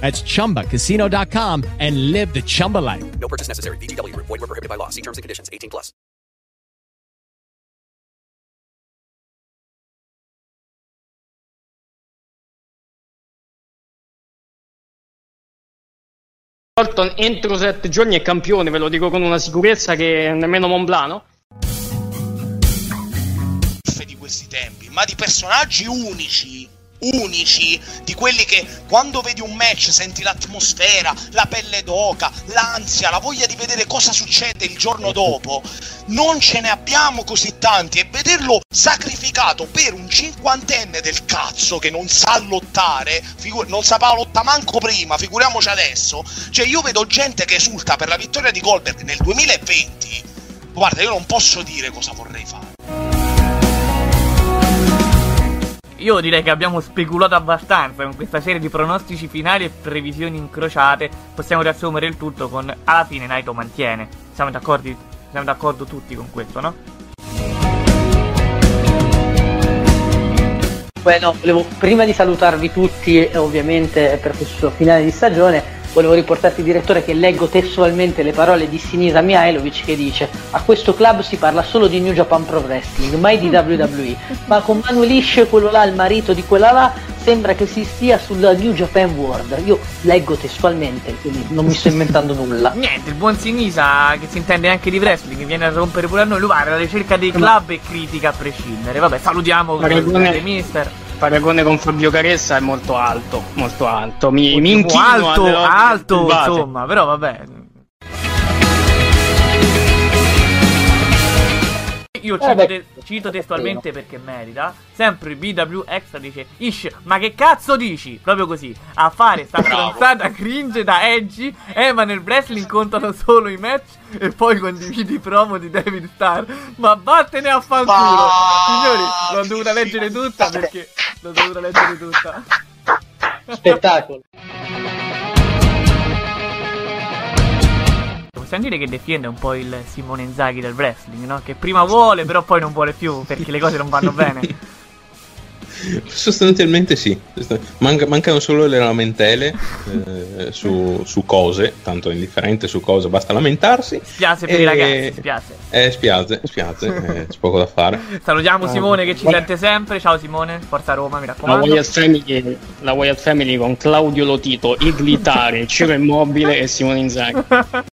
That's ChumbaCasino.com and live the Chumba life. No purchase necessary. VGW. Void were prohibited by law. See terms and conditions. 18 plus. Orton entro sette giorni è campione, ve lo dico con una sicurezza che nemmeno Monblano. di questi tempi, ma di personaggi unici, unici, di quelli che quando vedi un match senti l'atmosfera, la pelle d'oca, l'ansia, la voglia di vedere cosa succede il giorno dopo. Non ce ne abbiamo così tanti e vederlo sacrificato per un cinquantenne del cazzo che non sa lottare, figu- non sapeva lottare manco prima, figuriamoci adesso. Cioè io vedo gente che esulta per la vittoria di Goldberg nel 2020. Guarda, io non posso dire cosa vorrei fare. Io direi che abbiamo speculato abbastanza con questa serie di pronostici finali e previsioni incrociate. Possiamo riassumere il tutto con alla fine Naito mantiene. Siamo d'accordo, siamo d'accordo tutti con questo, no? Bueno, volevo prima di salutarvi tutti, ovviamente per questo finale di stagione, volevo riportarti direttore che leggo testualmente le parole di Sinisa Mihailovic che dice a questo club si parla solo di New Japan Pro Wrestling, mai di WWE, ma con Manuel Isce, quello là, il marito di quella là, sembra che si stia sulla New Japan World. Io leggo testualmente, quindi non mi sto inventando nulla. Niente, il buon Sinisa, che si intende anche di wrestling, che viene a rompere pure a noi, lui va alla ricerca dei club e critica a prescindere. Vabbè, salutiamo il mister paragone con Fabio Caressa è molto alto, molto alto. Mi, mi inchino alto, alto, insomma, però vabbè. Io cito, eh te- cito testualmente perché merita. Sempre BW Extra dice: Ish, ma che cazzo dici? Proprio così. A fare sta stronzata cringe da Edgy. Eh, ma nel wrestling contano solo i match. E poi condividi i promo di David Starr. Ma vattene a fanculo. Signori, l'ho dovuta leggere tutta perché. L'ho dovuta leggere tutta. Spettacolo. Possiamo dire che defiende un po' il Simone Inzaghi del wrestling, no? Che prima vuole, però poi non vuole più perché le cose non vanno bene. Sostanzialmente sì, Manca, mancano solo le lamentele eh, su, su, cose, tanto indifferente su cosa, basta lamentarsi. Spiace per e... i ragazzi, spiace. Eh, spiace, spiace, eh, c'è poco da fare. Salutiamo ah, Simone che ci sente sempre, ciao Simone, Forza Roma, mi raccomando. La Wyatt Family, la Wyatt Family con Claudio Lotito, Iglitare, Ciro Immobile e Simone Inzaghi.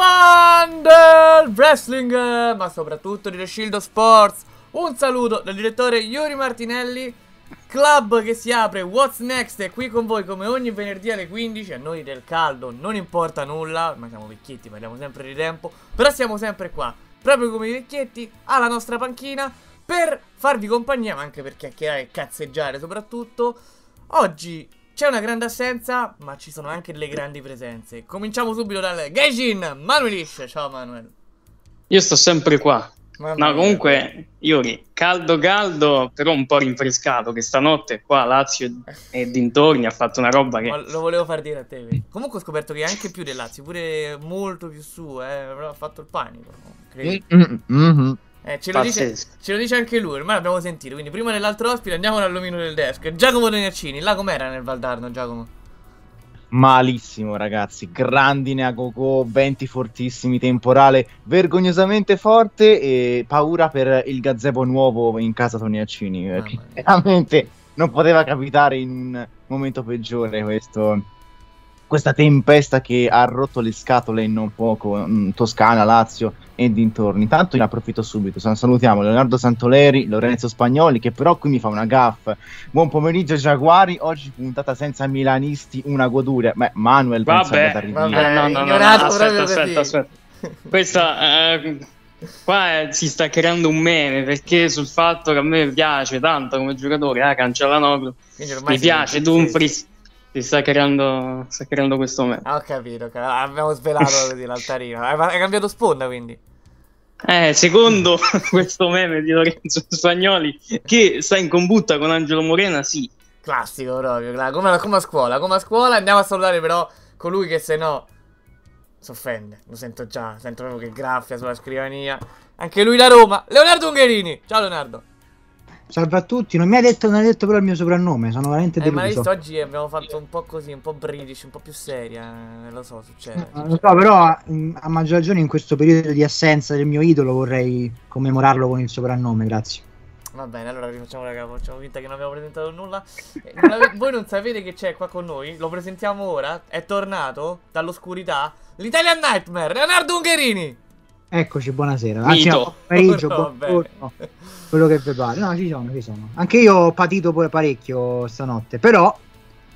Fan del wrestling, ma soprattutto di The Shield of Sports. Un saluto dal direttore Yuri Martinelli. Club che si apre, What's Next è qui con voi come ogni venerdì alle 15. A noi del caldo non importa nulla, ma siamo vecchietti, parliamo sempre di tempo. Però siamo sempre qua, proprio come i vecchietti, alla nostra panchina per farvi compagnia, ma anche per chiacchierare e cazzeggiare soprattutto. Oggi c'è una grande assenza, ma ci sono anche delle grandi presenze. Cominciamo subito dal Gaijin Manuelish. Ciao Manuel. Io sto sempre qua. Mamma No, comunque, Iuri, caldo caldo, però un po' rinfrescato, che stanotte qua Lazio e dintorni ha fatto una roba Ma che... lo volevo far dire a te. vedi. Comunque ho scoperto che anche più del Lazio, pure molto più su, eh. Però ha fatto il panico. Incredibile. Mhm. Eh, ce, lo dice, ce lo dice anche lui, ormai l'abbiamo sentito. Quindi prima dell'altro ospite andiamo all'omino del desk. Giacomo Donaccini, là com'era nel Valdarno, Giacomo? Malissimo, ragazzi. Grandine a go venti fortissimi, temporale vergognosamente forte e paura per il gazebo nuovo in casa perché mia. Veramente non poteva capitare in un momento peggiore questo. Questa tempesta che ha rotto le scatole in non poco, in Toscana, Lazio e dintorni. Tanto ne approfitto subito. Salutiamo Leonardo Santoleri, Lorenzo Spagnoli, che però qui mi fa una gaffa. Buon pomeriggio, Giaguari. Oggi puntata senza milanisti, una goduria. Beh, Manuel pensa Vabbè, arrivare. vabbè. Eh, no, no, no, no, ignorato aspetta, aspetta, aspetta. Questa... eh, qua eh, si sta creando un meme, perché sul fatto che a me piace tanto come giocatore, eh, Cancellanoglu, mi piace Dumfries, si sta creando, sta creando questo meme. Ah, ho capito, abbiamo svelato l'altarino. Hai cambiato sponda quindi? Eh, secondo questo meme di Lorenzo Spagnoli, che sta in combutta con Angelo Morena, sì. Classico proprio, come, come a scuola, come a scuola andiamo a salutare però colui che se no si offende, lo sento già, sento proprio che graffia sulla scrivania. Anche lui da Roma, Leonardo Ungherini. Ciao Leonardo. Salve a tutti, non mi ha detto, detto però il mio soprannome, sono veramente Eh, ma visto oggi abbiamo fatto un po' così, un po' british, un po' più seria, eh, lo so, succede. Non lo so, però mh, a maggior ragione in questo periodo di assenza del mio idolo vorrei commemorarlo con il soprannome, grazie. Va bene, allora rifacciamo la capo, facciamo finta che non abbiamo presentato nulla. Eh, non ave- voi non sapete che c'è qua con noi? Lo presentiamo ora. È tornato dall'oscurità l'Italian Nightmare, Leonardo Ungherini. Eccoci, buonasera. Mito. Anzi, no, buon pomeriggio, Va buon bene. giorno, quello che vi pare. No, ci sono, ci sono. Anche io ho patito pure parecchio stanotte, però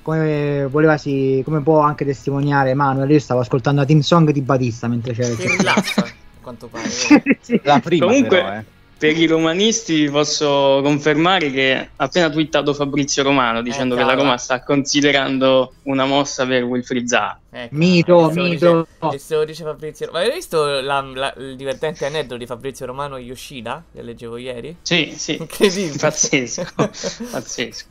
come volevasi, come può anche testimoniare Manuel, io stavo ascoltando la team song di Batista mentre c'era il Ti rilassa, quanto pare. Sì. La prima, Comunque, però, eh. per i romanisti vi posso confermare che ha appena twittato Fabrizio Romano dicendo che la. Roma sta considerando una mossa per Wilfried Zaha. Ecco, Mito, mito. Dice, lo dice Fabrizio Ma hai visto la- la- il divertente aneddoto di Fabrizio Romano e Yoshida? Che leggevo ieri? Sì, sì. Incredibile. Pazzesco, pazzesco.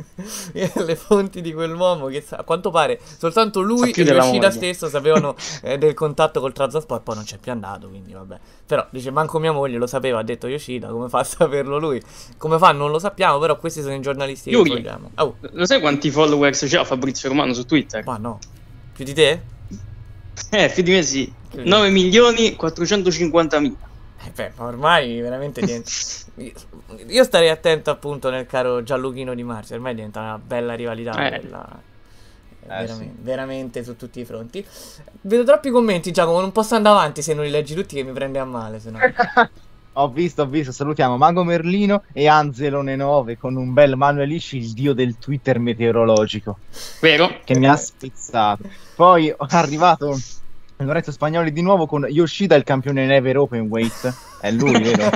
Le fonti di quell'uomo che sa- a quanto pare soltanto lui e Yoshida moglie. stesso sapevano eh, del contatto col Trabzonspor poi non c'è più andato quindi vabbè però dice manco mia moglie lo sapeva ha detto Yoshida come fa a saperlo lui come fa non lo sappiamo però questi sono i giornalisti che Yuri. vogliamo oh Lo sai quanti followers c'ha Fabrizio Romano su Twitter? ma no più di te? Eh, più di me sì. Che- 9 milioni 450 mila. Eh beh, ma ormai veramente diventa... Io- starei attento appunto nel caro Gianluchino Di Marzio, ormai diventa una bella rivalità. Eh. bella- Eh, veramente, veramente su tutti i fronti. Vedo troppi commenti, Giacomo, non posso andare avanti se non li leggi tutti che mi prende a male, se no. Ho visto, ho visto. Salutiamo Mago Merlino e Anzelone 9 con un bel Manuel Isci, il dio del Twitter meteorologico, Vero? che mi ha spezzato. Poi è arrivato Lorenzo Spagnoli di nuovo con Yoshida, il campione Never Open Weight. È lui, vero?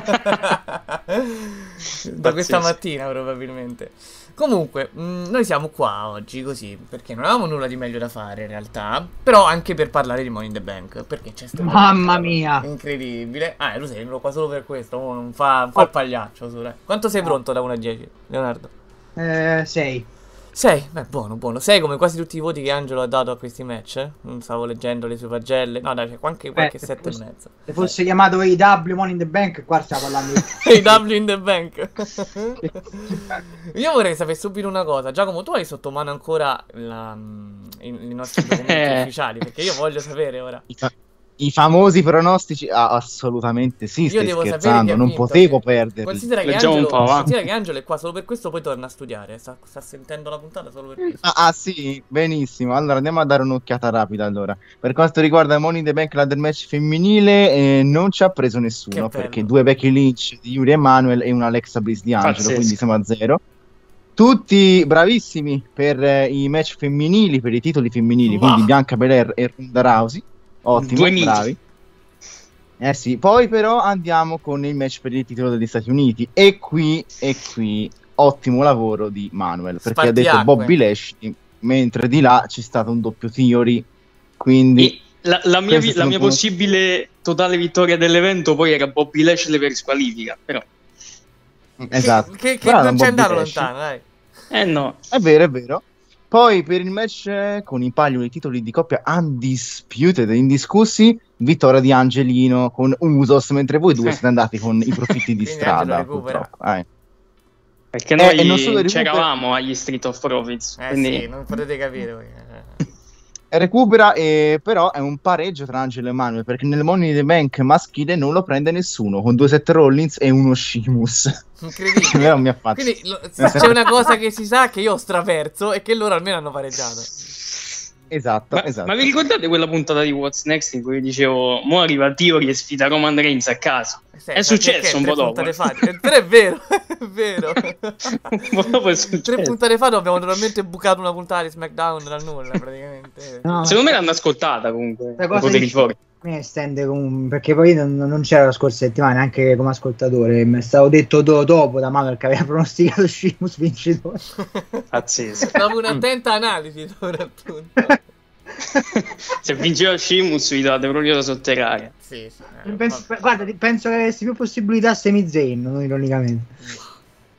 da questa mattina probabilmente. Comunque, mh, noi siamo qua oggi così, perché non avevamo nulla di meglio da fare in realtà, però anche per parlare di Money in the Bank, perché c'è stato... Mamma mia. Incredibile. Ah, lo sei venuto qua solo per questo, oh, non fa, non fa il pagliaccio. dai. Quanto sei pronto da 1 a 10, Leonardo? Eh, sei. 6, beh, buono, buono. 6 come quasi tutti i voti che Angelo ha dato a questi match. eh? Non stavo leggendo le sue pagelle. No, dai, c'è qualche, qualche se 7 e fosse- mezzo. Se fosse chiamato AW Money in the Bank, qua stiamo parlando di... I W in the bank. Io vorrei sapere subito una cosa. Giacomo, tu hai sotto mano ancora la- i, i nostri documenti Eh. ufficiali? Perché io voglio sapere ora. I, fa- i famosi pronostici? Ah, assolutamente sì, Io stai devo scherzando, non vinto, potevo perderli. Considera che, un Angelo, considera che Angelo è qua solo per questo, poi torna a studiare. Sta, sta sentendo la puntata solo per questo. Ah, ah, sì, benissimo. Allora andiamo a dare un'occhiata rapida. Allora, per quanto riguarda Money in the Bank, la del match femminile, eh, non ci ha preso nessuno perché due Becky Lynch di Yuri Emanuel e una Alexa Bliss di Angelo, Pazzesco. quindi siamo a zero. Tutti bravissimi per eh, i match femminili, per i titoli femminili, Ma- quindi Bianca Belair e Ronda Rousey. Ottimo, Due miti. bravi. Eh sì, poi però andiamo con il match per il titolo degli Stati Uniti e qui, e qui, ottimo lavoro di Manuel, perché ha detto. Bobby Lashley, mentre di là c'è stato un doppio Theory, quindi... La, la mia, vi- la mia come- possibile totale vittoria dell'evento poi era Bobby Lashley per squalifica, però. Esatto. Che, che Però non c'è andato lontano, dai. Eh no. È vero, è vero. Poi per il match eh, con in palio i titoli di coppia undisputed, indiscussi, vittoria di Angelino con Usos, mentre voi due siete andati con i profitti di strada. Purtroppo. Eh. Perché Eh, noi e non solo c'eravamo agli Street of Profits. Eh quindi... sì, non potete capire. voi, eh. Recupera, e però è un pareggio tra Angelo e Manuel perché nel Money in the Bank maschile non lo prende nessuno con due Seth Rollins e uno Sheamus. Incredibile. Però mi affaccio. Quindi lo- c'è una cosa che si sa che io ho straverso e che loro almeno hanno pareggiato. Esatto, Ma, esatto. ma vi ricordate quella puntata di What's Next in cui dicevo mo arriva Theory e sfida Roman Reigns a caso? Sì, è successo un tre po' dopo. puntate fa? Tre è vero, è vero. un po' dopo è Tre puntate fa abbiamo totalmente bucato una puntata di SmackDown dal nulla, praticamente. No, Secondo me l'hanno ascoltata comunque. Cosa di-. Mi estende comunque perché poi non, non c'era la scorsa settimana anche come ascoltatore mi è stato detto do- dopo da Manuel che aveva pronosticato Shimus vincitore Pazzesco. Dopo un'attenta analisi, soprattutto. Se vinceva Shimus vi date proprio da sotterrare. Sì, sì. eh, Penso- guarda penso che avessi più possibilità Semi Zayn non ironicamente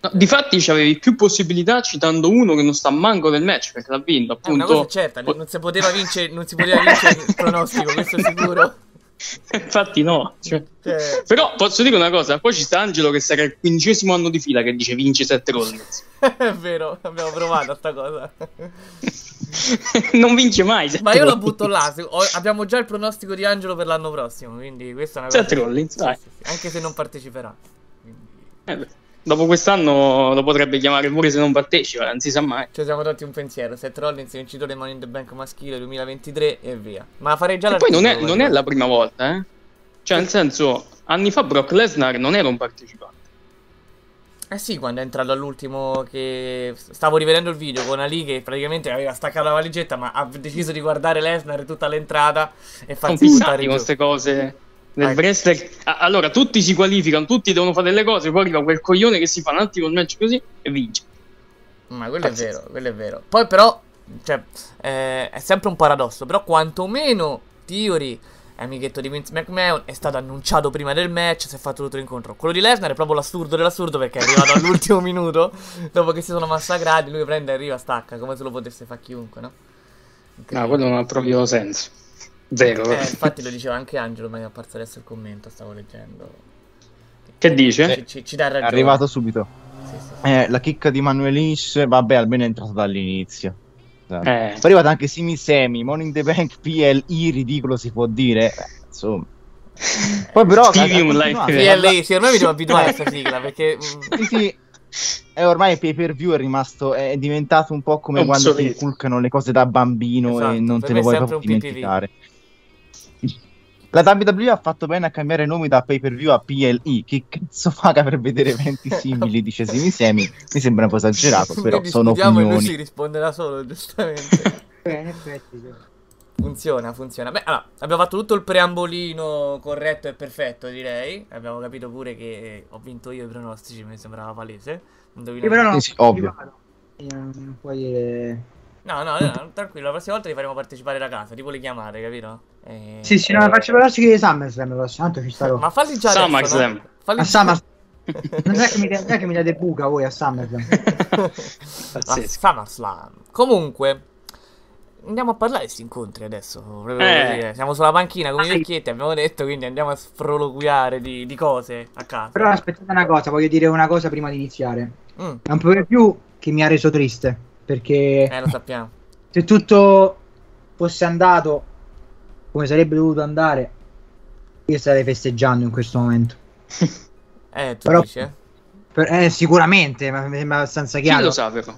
No, difatti c'avevi più possibilità citando uno che non sta manco nel match perché l'ha vinto Eh, una cosa appunto. certa, non si poteva vincere, non si poteva vincere il pronostico, questo è sicuro. Infatti no. Cioè, Cioè, Però posso dire una cosa, poi ci sta Angelo che sarà il quindicesimo anno di fila che dice vince 7 Rollins. è vero, abbiamo provato sta cosa. non vince mai. Ma io la butto là, se- ho- abbiamo già il pronostico di Angelo per l'anno prossimo, quindi questa è una cosa... Seth Rollins, Sì, sì, sì, Anche se non parteciperà. Quindi... Eh dopo quest'anno lo potrebbe chiamare pure se non partecipa, non si sa mai. Ci siamo tolti un pensiero, Seth Rollins vincitore Money in the Bank maschile 2023 e via. Ma farei già la poi non è, non è la prima volta, eh. Cioè, nel senso, anni fa Brock Lesnar non era un partecipante. Eh sì, quando è entrato all'ultimo che stavo rivedendo il video con Ali che praticamente aveva staccato la valigetta ma ha deciso di guardare Lesnar tutta l'entrata e farsi buttare giù. queste cose. Nel wrestler, allora tutti si qualificano, tutti devono fare delle cose, poi arriva quel coglione che si fa un attimo il match così e vince. Ma quello è Pazzesco. vero, quello è vero. Poi però, cioè, eh, è sempre un paradosso, però quantomeno Theory, amichetto di Vince McMahon, è stato annunciato prima del match, si è fatto tutto l'incontro. Quello di Lesnar è proprio l'assurdo dell'assurdo perché è arrivato all'ultimo minuto, dopo che si sono massacrati, lui prende, arriva, stacca, come se lo potesse fare chiunque, no? No, quello non ha proprio senso. Zero. Eh, infatti lo diceva anche Angelo, ma è apparso adesso il commento, stavo leggendo. Che dice? Ci, ci, ci dà È ragione. arrivato subito. Sì, sì. Eh, la chicca di Manuel Lynch, vabbè, almeno è entrato dall'inizio. Esatto. Eh. Poi è arrivato anche Simi Semi, Money in the Bank, PLI, ridicolo si può dire. Eh, insomma. Poi però... Continuato. like. PLA, sì, ormai mi devo abituare a questa sigla perché... mm, Sì, sì. E ormai il pay per view è rimasto, è diventato un po' come quando ti inculcano le cose da bambino Esatto, e non te le è vuoi proprio un PPV. La WWE ha fatto bene a cambiare nomi da pay per view a PLI. Che cazzo paga per vedere eventi simili? Dice Simi Semi. Mi sembra un po' esagerato, però Quindi sono discutiamo e lui si opinioni. risponde da solo, giustamente. Eh, in effetti sì. funziona, funziona. Beh, allora, abbiamo fatto tutto il preambolino corretto e perfetto, direi. Abbiamo capito pure che ho vinto io i pronostici, mi sembrava palese. Indovina- Io però non Sì, sì, ovvio. Non puoi dire No, no, no, tranquillo, la prossima volta li faremo partecipare da casa, tipo le chiamate, capito? Eh, sì sì no faccio sigla di SummerSlam la prossima tanto ci starò Ma falli già adesso, SummerSlam. no? Falli a Summer Non è che mi, non è che mi date buca voi a SummerSlam. a SummerSlam. Comunque, andiamo a parlare di questi incontri adesso. proprio Eh. eh. Siamo sulla panchina come i vecchietti, abbiamo detto, quindi andiamo a sproloquiare di, di cose a caso. Però aspettate una cosa, voglio dire una cosa prima di iniziare. Mm. È un po' di più che mi ha reso triste, perché Eh, lo sappiamo. se tutto fosse andato come sarebbe dovuto andare, io starei festeggiando in questo momento. Eh, tu Però- dici, eh? Per- eh, sicuramente, ma mi sembra abbastanza Chi chiaro. lo sa però?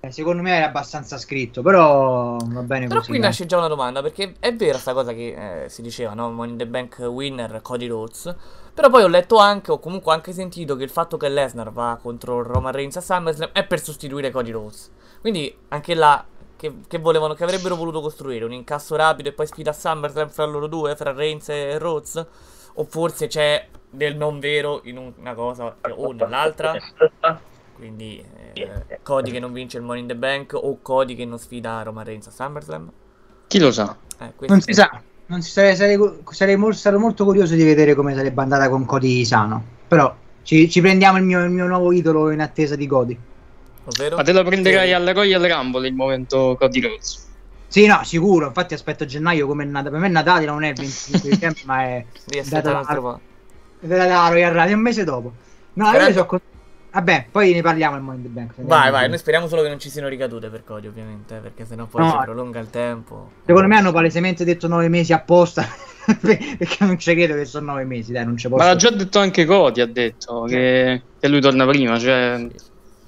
Eh, secondo me era abbastanza scritto, però va bene Però così. qui dai. nasce già una domanda, perché è vera sta cosa che eh, si diceva, no? Money in the Bank winner Cody Rhodes. Però poi ho letto anche, o comunque anche sentito, che il fatto che Lesnar va contro Roman Reigns a SummerSlam è per sostituire Cody Rhodes. Quindi anche là, che, che volevano, che avrebbero voluto costruire? Un incasso rapido e poi sfida a SummerSlam fra loro due, fra Reigns e Rhodes? O forse c'è del non vero in un- una cosa o nell'altra? Quindi eh, Cody che non vince il Money in the Bank o Cody che non sfida Roman Reigns a SummerSlam? Chi lo sa? Eh, Non si sa, non si sarei, sarei, sarei sarò molto curioso di vedere come sarebbe andata con Cody sano. Però ci, ci prendiamo il mio, il mio nuovo idolo in attesa di Cody. Ovvero? Ma te lo prenderai alla Royal Rumble il momento Cody Rhodes. Sì, no, sicuro. Infatti, aspetto gennaio come è Natale. Per me Natale non è il 25 dicembre, ma è data la, data la Royal Rumble, un mese dopo. No, io Sperando- so con- Vabbè, poi ne parliamo al the Bank. Vai, vai, noi speriamo solo che non ci siano ricadute per Cody, ovviamente, eh, perché sennò poi No. si prolunga il tempo. Secondo me hanno palesemente detto 9 mesi apposta. perché non ci credo che sono 9 mesi, dai, non ci posso. Ma l'ha già detto anche Cody, ha detto che, che lui torna prima, cioè...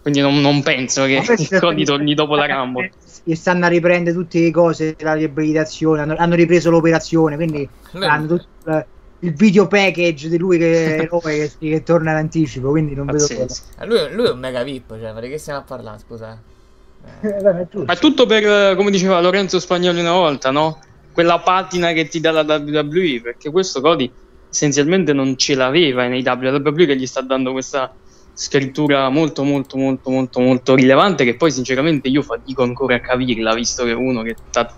Quindi non, non penso che Cody torni dopo la Rumble. Gli stanno a riprendere tutte le cose, la riabilitazione, hanno, hanno ripreso l'operazione, quindi hanno tutto il, video package di lui che, che, che torna in anticipo, quindi non vedo l'ora. Eh, lui, lui è un mega VIP, cioè, ma di che stiamo a parlare, scusa? eh? Eh, vabbè, è. Ma è tutto per, eh, come diceva Lorenzo Spagnoli una volta, no? Quella patina che ti dà la WWE, perché questo Cody essenzialmente non ce l'aveva nei WWE che gli sta dando questa scrittura molto molto molto molto molto rilevante che poi sinceramente io fatico ancora a capirla visto che uno che t'ha-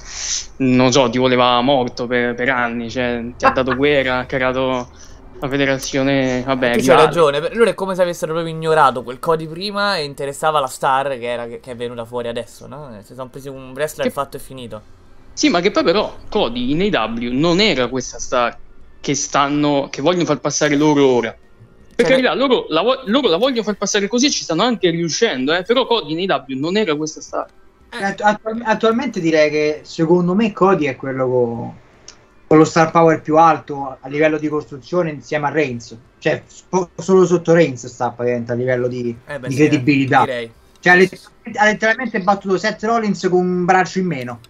non so ti voleva morto per, per anni cioè ti ha dato guerra ha creato la federazione vabbè rivale. ragione, loro è come se avessero proprio ignorato quel Cody prima e interessava la star che, era, che, che è venuta fuori adesso, no? Eh, Si sono presi un wrestler e il fatto è finito. Sì, ma che poi però Cody in AW non era questa star che stanno che vogliono far passare loro ora. Per Cioè, carità, loro la, vo- loro la vogliono far passare così ci stanno anche riuscendo, eh, però Cody in AW non era questa star. Att- attual- attualmente direi che secondo me Cody è quello co- con lo star power più alto a livello di costruzione insieme a Reigns. Cioè, spo- solo sotto Reigns sta praticamente a livello di, Eh beh, di sì, credibilità. eh, direi. Cioè, ha letteralmente, ha letteralmente battuto Seth Rollins con un braccio in meno.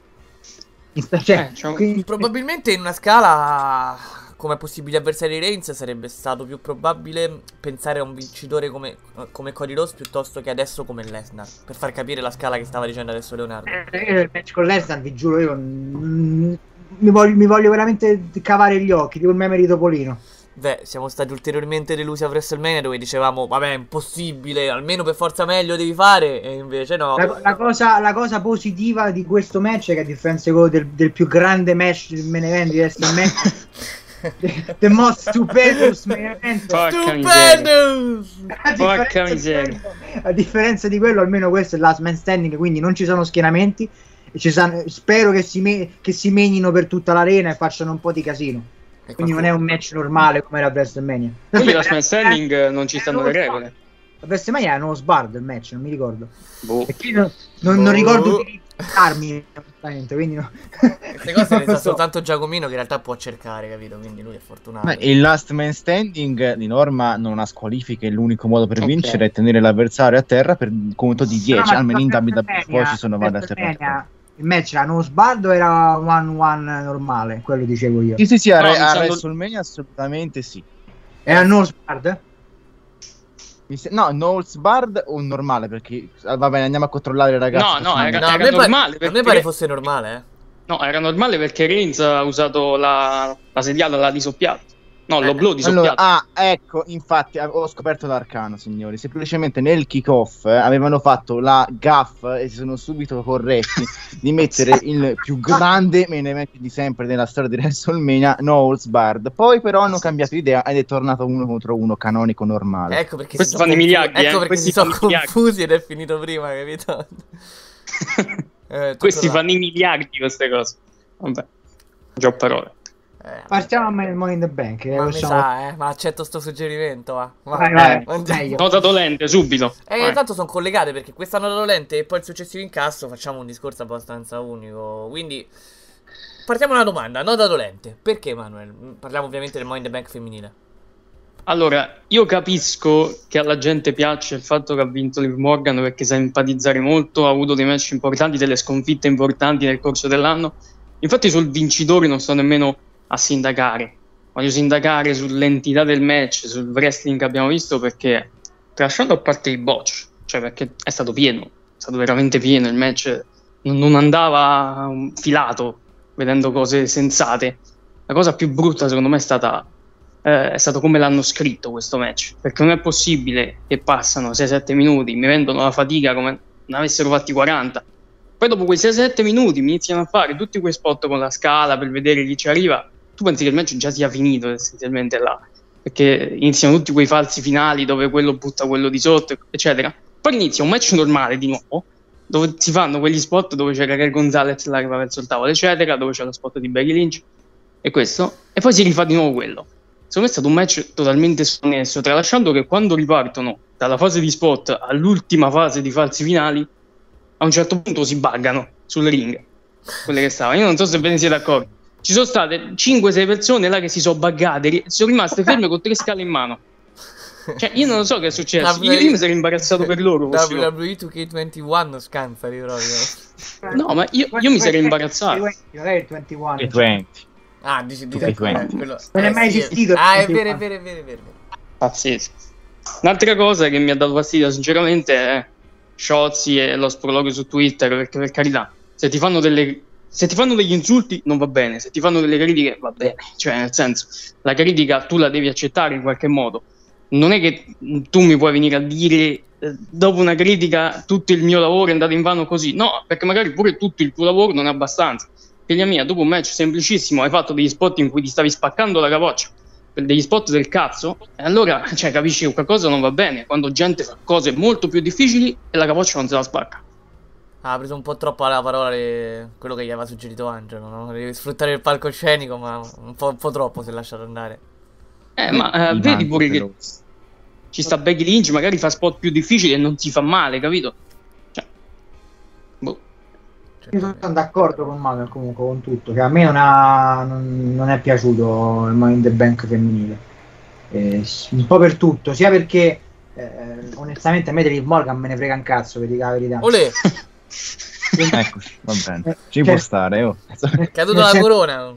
Cioè, Eh, quindi- Probabilmente in una scala come possibili avversari Reigns sarebbe stato più probabile pensare a un vincitore come, come Cody Rhodes piuttosto che adesso come Lesnar. Per far capire la scala che stava dicendo adesso Leonardo. Eh, io il match con Lesnar, vi giuro, io mm, mi, voglio, mi voglio veramente cavare gli occhi, tipo il meme di Topolino. Beh, siamo stati ulteriormente delusi a WrestleMania dove dicevamo, vabbè, è impossibile, almeno per forza meglio devi fare, e invece no. La, la cosa, la cosa positiva di questo match è che a differenza del, del più grande match del main event di WrestleMania, the, the most stupendous main event. Stupendous! a Porca differenza, di miseria. quello, a differenza di quello, almeno questo è last man standing, quindi non ci sono schieramenti. E ci san- spero che si, me- che si menino per tutta l'arena e facciano un po' di casino. E Quindi non è un match normale come era WrestleMania. Quindi la Aspetta, Smash Standing eh, non ci stanno le regole. A WrestleMania era uno sbardo il match, non mi ricordo. Boh. Non, non, non ricordo più di armi, quindi no. Queste cose le Non sa so. soltanto Giacomino che in realtà può cercare, capito? Quindi lui è fortunato. Ma il last man standing di norma non ha squalifiche, l'unico modo per Ok. vincere è tenere l'avversario a terra per conto di 10, No, almeno in a WWE poi ci sono varie alternative. Il match era uno sbardo o era one one normale, quello dicevo io. Sì, sì, sì, a, No, Re- mi a stanno- WrestleMania assolutamente sì. Era no sbard? Mi se- No, no Bard o normale perché ah, va bene, andiamo a controllare ragazzi. No, no, era- No, a me, pare- normale, a perché- me pare fosse normale, eh. No, era normale perché Reigns ha usato la, la sediala, l'ha disoppiata. No, l'oblò di Allora, soppiatto. ah, ecco, infatti eh, ho scoperto l'arcano, signori. Semplicemente nel kick-off eh, avevano fatto la gaff e si sono subito corretti di mettere il più grande main event di sempre nella storia di WrestleMania, Knowles Bard. Poi però hanno cambiato idea ed è tornato uno contro uno canonico normale. Ecco perché Questi si sono fanno i confu- miliardi, Ecco eh, perché questi si sono confusi ed è finito prima, capito? Eh, Questi là. fanno i miliardi queste cose. Vabbè, già parole. Eh, Partiamo a Money in the Bank. che ma possiamo- sa, eh, ma accetto sto suggerimento, va. va. Vai, vai, meglio. Nota dolente, subito. E Vai. intanto sono collegate perché quest'anno dolente e poi il successivo incasso facciamo un discorso abbastanza unico. Quindi partiamo da una domanda, nota dolente. Perché Manuel? Parliamo ovviamente del Money in the Bank femminile. Allora, io capisco che alla gente piace il fatto che ha vinto Liv Morgan perché sa empatizzare molto, ha avuto dei match importanti, delle sconfitte importanti nel corso dell'anno. Infatti sul vincitore non sto nemmeno a sindacare. Voglio sindacare sull'entità del match, sul wrestling che abbiamo visto perché, tralasciando a parte i botch, cioè perché è stato pieno, è stato veramente pieno il match, non, non andava filato vedendo cose sensate. La cosa più brutta secondo me è stata eh, è stato come l'hanno scritto questo match. Perché non è possibile che passano 6-7 minuti, mi vendono la fatica come ne avessero fatti 40. Poi dopo quei 6-7 minuti mi iniziano a fare tutti quei spot con la scala per vedere chi ci arriva. Tu pensi che il match già sia finito essenzialmente là. Perché iniziano tutti quei falsi finali dove quello butta quello di sotto, eccetera. Poi inizia un match normale di nuovo, dove si fanno quegli spot dove c'è Raquel Gonzalez là che va verso il tavolo, eccetera, dove c'è lo spot di Becky Lynch e questo, e poi si rifà di nuovo quello. Secondo me è stato un match totalmente sconnesso, tralasciando che quando ripartono dalla fase di spot all'ultima fase di falsi finali, a un certo punto si buggano sul ring, quelle che stavano. Io non so se ve ne siete accorti. Ci sono state 5-6 persone là che si sono buggate, sono rimaste ferme con tre scale in mano. Cioè, io non so che è successo. Io, io mi sarei imbarazzato per loro. WWE 2K21 scansa di proprio. No, ma io, io mi sarei imbarazzato. Non è il 21. E 20. Ah, dici eh, quanti. quello- Non è mai esistito il Ah, è 21. vero, è vero, è vero, è vero. è vero. Pazzesco. Un'altra cosa che mi ha dato fastidio, sinceramente, è Sciozzi e lo sprologo su Twitter. Perché, per carità, se ti fanno delle. Se ti fanno degli insulti non va bene, se ti fanno delle critiche va bene, cioè nel senso la critica tu la devi accettare in qualche modo, non è che tu mi puoi venire a dire eh, dopo una critica tutto il mio lavoro è andato in vano così, no, perché magari pure tutto il tuo lavoro non è abbastanza. Figlia mia, dopo un match semplicissimo hai fatto degli spot in cui ti stavi spaccando la capoccia degli spot del cazzo, e allora cioè, capisci che qualcosa non va bene quando gente fa cose molto più difficili e la capoccia non se la spacca. Ah, ha preso un po' troppo alla parola le- quello che gli aveva suggerito Angelo, no? Devi sfruttare il palcoscenico, ma un po', un po' troppo si è lasciato andare. Eh, ma eh, vedi pure che però. ci sta Becky Lynch, magari fa spot più difficili e non si fa male, capito? Cioè, boh. Io sono d'accordo con Manuel comunque con tutto, che a me non, ha, non, non è piaciuto il in the Bank femminile. Eh, un po' per tutto, sia perché eh, onestamente a me Liv Morgan me ne frega un cazzo, per dire la verità. Olè, Eccoci, va bene. Ci Cioè- può stare, oh. è caduto Nel la senso- corona.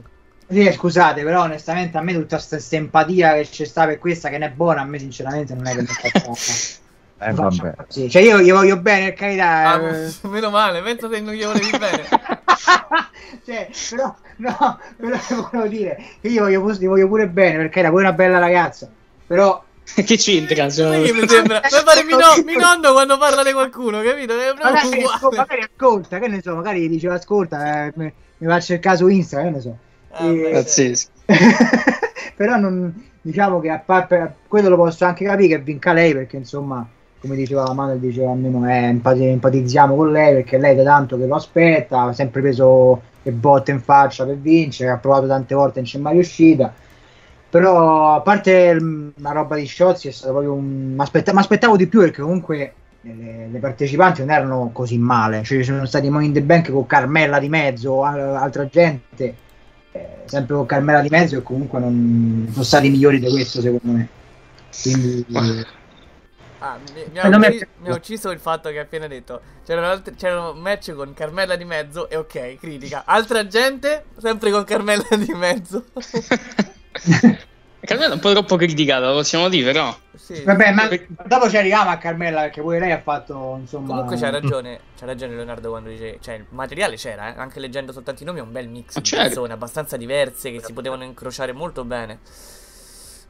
Sì, eh, scusate, però onestamente a me tutta questa empatia che c'è sta per questa che non è buona, a me sinceramente non è che mi fa Eh, vabbè. sì, Cioè io, io voglio bene, per carità. Ah, eh, meno male, pensa se non gli volevi bene. cioè, però, no, però volevo dire che io voglio, pure- gli voglio pure bene, perché era pure una bella ragazza. Però che c'entra? Perché mi sembra. Puoi fare mi, no- mi nonno quando parla di qualcuno, capito? È magari, ascol- uguale. magari ascolta, che ne so, magari gli diceva ascolta, eh, mi, mi va a cercare su Instagram, che ne so. Ah, E- Pazzesco. però non, diciamo che a parte quello lo posso anche capire che vinca lei perché insomma come diceva la Manuel diceva almeno eh, empati- empatizziamo con lei perché lei da tanto che lo aspetta ha sempre preso le botte in faccia per vincere ha provato tante volte e non c'è mai riuscita però a parte la roba di Sciozzi è stato proprio un mi aspettavo di più perché comunque le, le partecipanti non erano così male cioè ci sono stati Money in the Bank con Carmella di mezzo altra gente eh, sempre con Carmela di mezzo e comunque non sono stati migliori di questo secondo me quindi Ah, mi, mi Eh, ha non mi è ucci- piaciuto. mi ha uccio il fatto che hai appena detto. C'erano, altri- c'erano match con Carmella di mezzo e ok, critica. Altra gente, sempre con Carmella di mezzo. Carmela è un po' troppo criticata, lo possiamo dire, però. Sì. vabbè ma dopo ci arriviamo a Carmela perché pure lei ha fatto insomma Comunque c'ha ragione, c'ha ragione Leonardo quando dice, cioè il materiale c'era, eh? anche leggendo soltanto i nomi è un bel mix Ma di certo. persone abbastanza diverse che si potevano incrociare molto bene.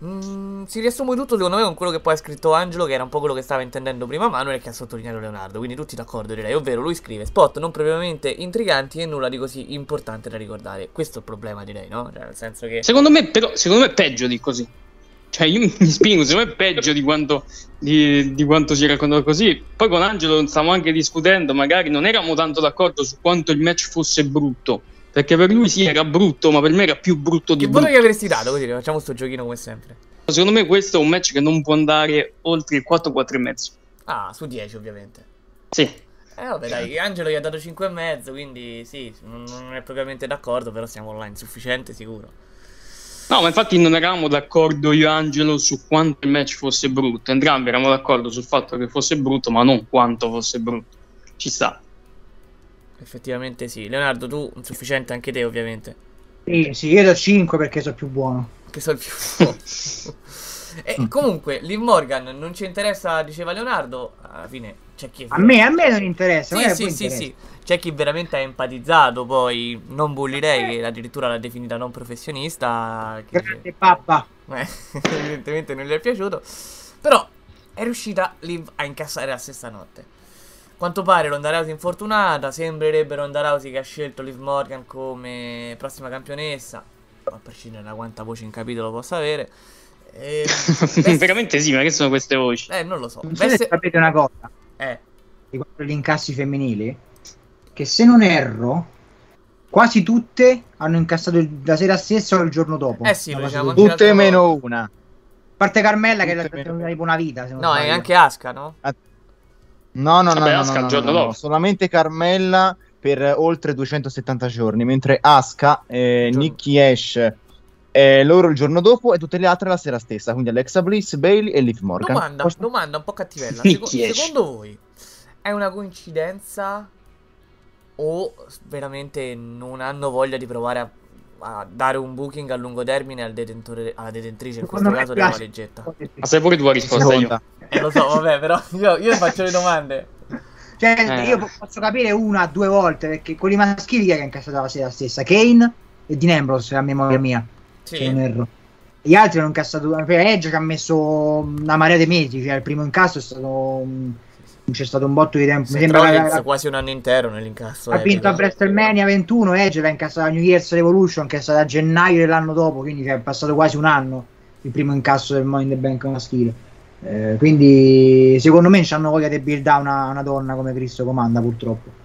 Mm, si riassume tutto secondo me con quello che poi ha scritto Angelo, che era un po' quello che stava intendendo prima Manuel che ha sottolineato Leonardo, quindi tutti d'accordo direi, ovvero lui scrive spot non propriamente intriganti e nulla di così importante da ricordare. Questo è il problema direi, no? Cioè, nel senso che... Secondo me, però, secondo me è peggio di così. Cioè, io mi spingo, secondo me è peggio di quanto, di, di quanto si è raccontato così. Poi con Angelo stavamo anche discutendo, magari non eravamo tanto d'accordo su quanto il match fosse brutto. Perché per lui sì era brutto, ma per me era più brutto di Che brutto. voto che avresti dato? Così facciamo sto giochino come sempre. Secondo me questo è un match che non può andare oltre il 4-4,5. Ah, su 10 ovviamente. Sì. Eh vabbè dai, Angelo gli ha dato 5,5, quindi sì, non, è propriamente d'accordo, però siamo là insufficiente sicuro. No, ma infatti non eravamo d'accordo io e Angelo su quanto il match fosse brutto. Entrambi eravamo d'accordo sul fatto che fosse brutto, ma non quanto fosse brutto. Ci sta. Effettivamente sì. Leonardo, tu insufficiente anche te ovviamente. Sì, sì, io do 5 perché sono più buono. Che so il più E comunque, Liv Morgan non ci interessa, diceva Leonardo. Alla fine c'è chi. A me, a me non interessa. Sì, sì, sì, interessa. sì. C'è chi veramente ha empatizzato. Poi non bullirei, che addirittura l'ha definita non professionista. Che Grande pappa. Eh, evidentemente non gli è piaciuto. Però è riuscita Liv a incassare la stessa notte. Quanto pare Ronda Rousey infortunata. Sembrerebbe Ronda Rousey che ha scelto Liv Morgan come prossima campionessa. A prescindere da quanta voce in capitolo possa avere. E... Veramente sì, ma che sono queste voci? Eh, non lo so. Non so Vesse- sapete una cosa Eh. riguardo gli incassi femminili, che se non erro, quasi tutte hanno incassato il- la sera stessa o il giorno dopo. Eh sì, diciamo tutte. meno una. A parte Carmella che Tutte l'ha meno tenuta tipo una vita. se non No, e anche Aska, no? No, no, no, Vabbè, no, Asuka no, no, no, no, solamente Carmella per oltre 270 giorni, mentre Asuka, eh, Nikki Ash, eh, loro il giorno dopo e tutte le altre la sera stessa, quindi Alexa Bliss, Bailey e Liv Morgan. Domanda, Posso- domanda un po' cattivella. Seco- secondo voi è una coincidenza o veramente non hanno voglia di provare a, a dare un booking a lungo termine al detentore, alla detentrice, in questo caso della valigetta? Ma sai pure tu la risposta io. Eh, lo so, vabbè, però io, io faccio le domande. Cioè, Eh. io po- posso capire una, due volte, perché quelli maschili chi è che ha incassato la sera stessa? Kane e Dean Ambrose, a memoria mia, se non Sì. erro. Gli altri hanno incassato, per Edge che ha messo una marea di mesi, cioè il primo incasso è stato, c'è stato un botto di tempo. Mi Se sembra che Rollins ha- quasi un anno intero nell'incasso. ha eh, vinto a. WrestleMania 21, Edge l'ha incassato a New Year's Revolution, che è stata a gennaio dell'anno dopo, quindi cioè, è passato quasi un anno il primo incasso del Money in the Bank maschile. Eh, quindi secondo me non hanno voglia di build a una, una donna come Cristo comanda purtroppo.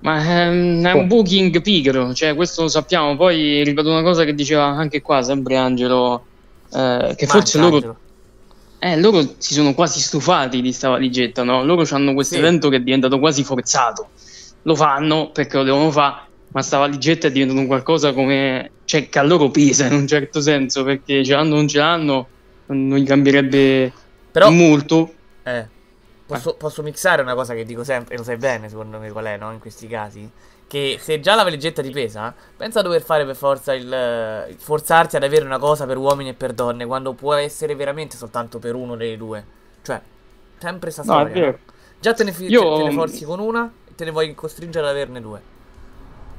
Ma ehm, è un booking pigro, cioè questo lo sappiamo. Poi ripeto una cosa che diceva anche qua, sempre Angelo, eh, che forse Manca, loro, Angelo. Eh, loro si sono quasi stufati di sta valigetta, no? Loro hanno questo Sì. evento che è diventato quasi forzato. Lo fanno perché lo devono fare, ma sta valigetta è diventato un qualcosa come... cioè che a loro pesa in un certo senso, perché ce l'hanno o non ce l'hanno, non non gli cambierebbe Però, molto. eh, posso, posso mixare una cosa che dico sempre, e lo sai bene secondo me qual è, no? In questi casi. Che se già la valigetta ti pesa, pensa a dover fare per forza il, forzarsi ad avere una cosa per uomini e per donne, quando può essere veramente soltanto per uno dei due. Cioè, sempre sta No, è storia. vero. no? Già te ne, fi- Io- te ne forzi con una e te ne vuoi costringere ad averne due.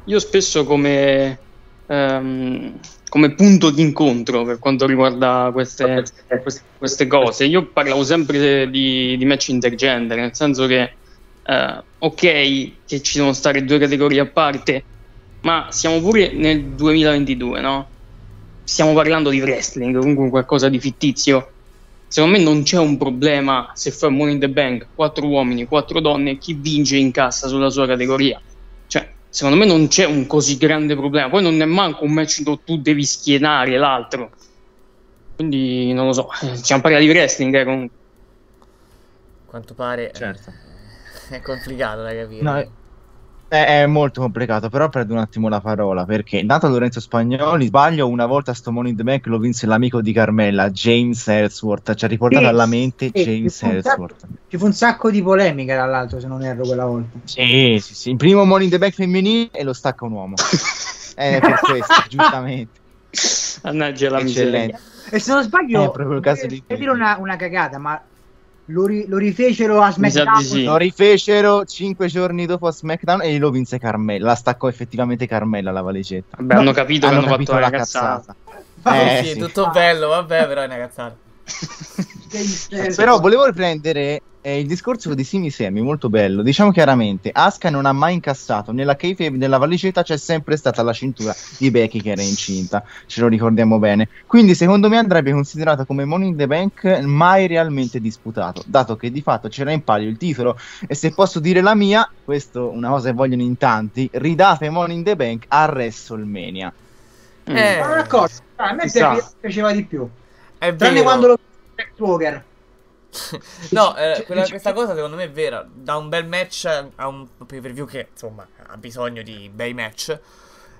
Io spesso come, ehm, come punto di incontro per quanto riguarda queste, queste, queste cose, io parlavo sempre di, di match intergender, nel senso che eh, ok che ci devono stare due categorie a parte, ma siamo pure nel 2022, no? Stiamo parlando di wrestling, comunque qualcosa di fittizio. Secondo me non c'è un problema se fai Money in the Bank, quattro uomini, quattro donne, chi vince in cassa sulla sua categoria. Cioè, secondo me non c'è un così grande problema. Poi non è manco un match dove tu devi schienare l'altro. Quindi non lo so. Stiamo parlando di wrestling, eh, comunque. Quanto pare eh, Certo. È complicato da capire. No, è, è molto complicato, però prendo un attimo la parola perché intanto Lorenzo Spagnoli, sbaglio, una volta sto Money in the Bank lo vinse l'amico di Carmella, James Ellsworth, ci ha riportato Sì, alla mente sì, James ci un sacco- Ellsworth. Ci fu un sacco di polemiche dall'altro, se non erro, quella volta. Sì, sì, sì, il primo Money in the Bank femminile e lo stacca un uomo. È per questo, giustamente. Mannaggia la miseria. Eccellente. E se non sbaglio, È proprio il caso vorrei di- dire una, una cagata, ma lo, ri- lo rifecero a SmackDown. sì. Lo rifecero cinque giorni dopo a SmackDown e lo vinse Carmella. La staccò effettivamente Carmella la valigetta. Vabbè, hanno capito che hanno fatto la cazzata. Eh, sì, sì. tutto bello, vabbè, però è una cazzata. Però volevo riprendere eh, il discorso di Simi Semi, molto bello. Diciamo chiaramente, Asuka non ha mai incassato, nella kayfabe, nella valigetta c'è sempre stata la cintura di Becky che era incinta, ce lo ricordiamo bene. Quindi secondo me andrebbe considerata come Money in the Bank mai realmente disputato, dato che di fatto c'era in palio il titolo. E se posso dire la mia, questo è una cosa che vogliono in tanti, ridate Money in the Bank a WrestleMania. Eh. Sono d'accordo. Ah, a me piaceva di più. È Tranne vero. quando lo Jack Walker. No, eh, quella- questa cosa secondo me è vera. Da un bel match a un pay per view che insomma ha bisogno di bei match.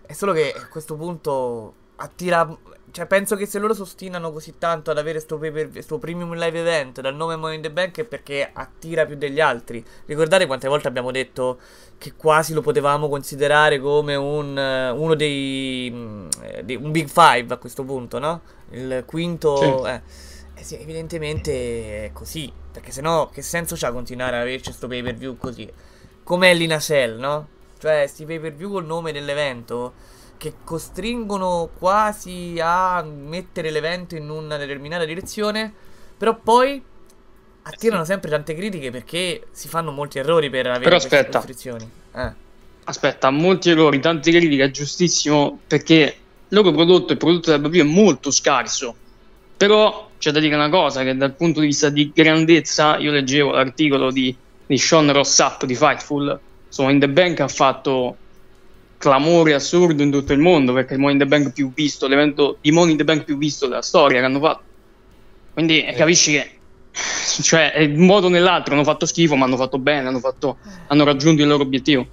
È solo che a questo punto attira. Cioè, penso che se loro si ostinano così tanto ad avere sto, pay per- sto premium live event dal nome Money in the Bank è perché attira più degli altri. Ricordate quante volte abbiamo detto che quasi lo potevamo considerare come un, eh, uno dei, mm, eh, dei- un Big Five a questo punto, no? Il quinto. Sì. Eh. Eh sì, evidentemente è così. Perché sennò che senso c'ha continuare ad averci sto pay per view così? Come l'Inacell, no? Cioè, sti pay per view col nome dell'evento che costringono quasi a mettere l'evento in una determinata direzione. Però poi attirano sempre tante critiche perché si fanno molti errori per avere Però aspetta. costrizioni. Eh. Aspetta, molti errori, tante critiche, è giustissimo perché il loro prodotto, il prodotto della WWE è molto scarso. Però c'è da dire una cosa, che dal punto di vista di grandezza, io leggevo l'articolo di, di Sean Rossap di Fightful, insomma in the Bank ha fatto clamore assurdo in tutto il mondo perché è il Money in the Bank più visto, l'evento di Money in the Bank più visto della storia che hanno fatto. Quindi eh, capisci che cioè, in un modo o nell'altro hanno fatto schifo, ma hanno fatto bene, hanno, fatto- hanno raggiunto il loro obiettivo.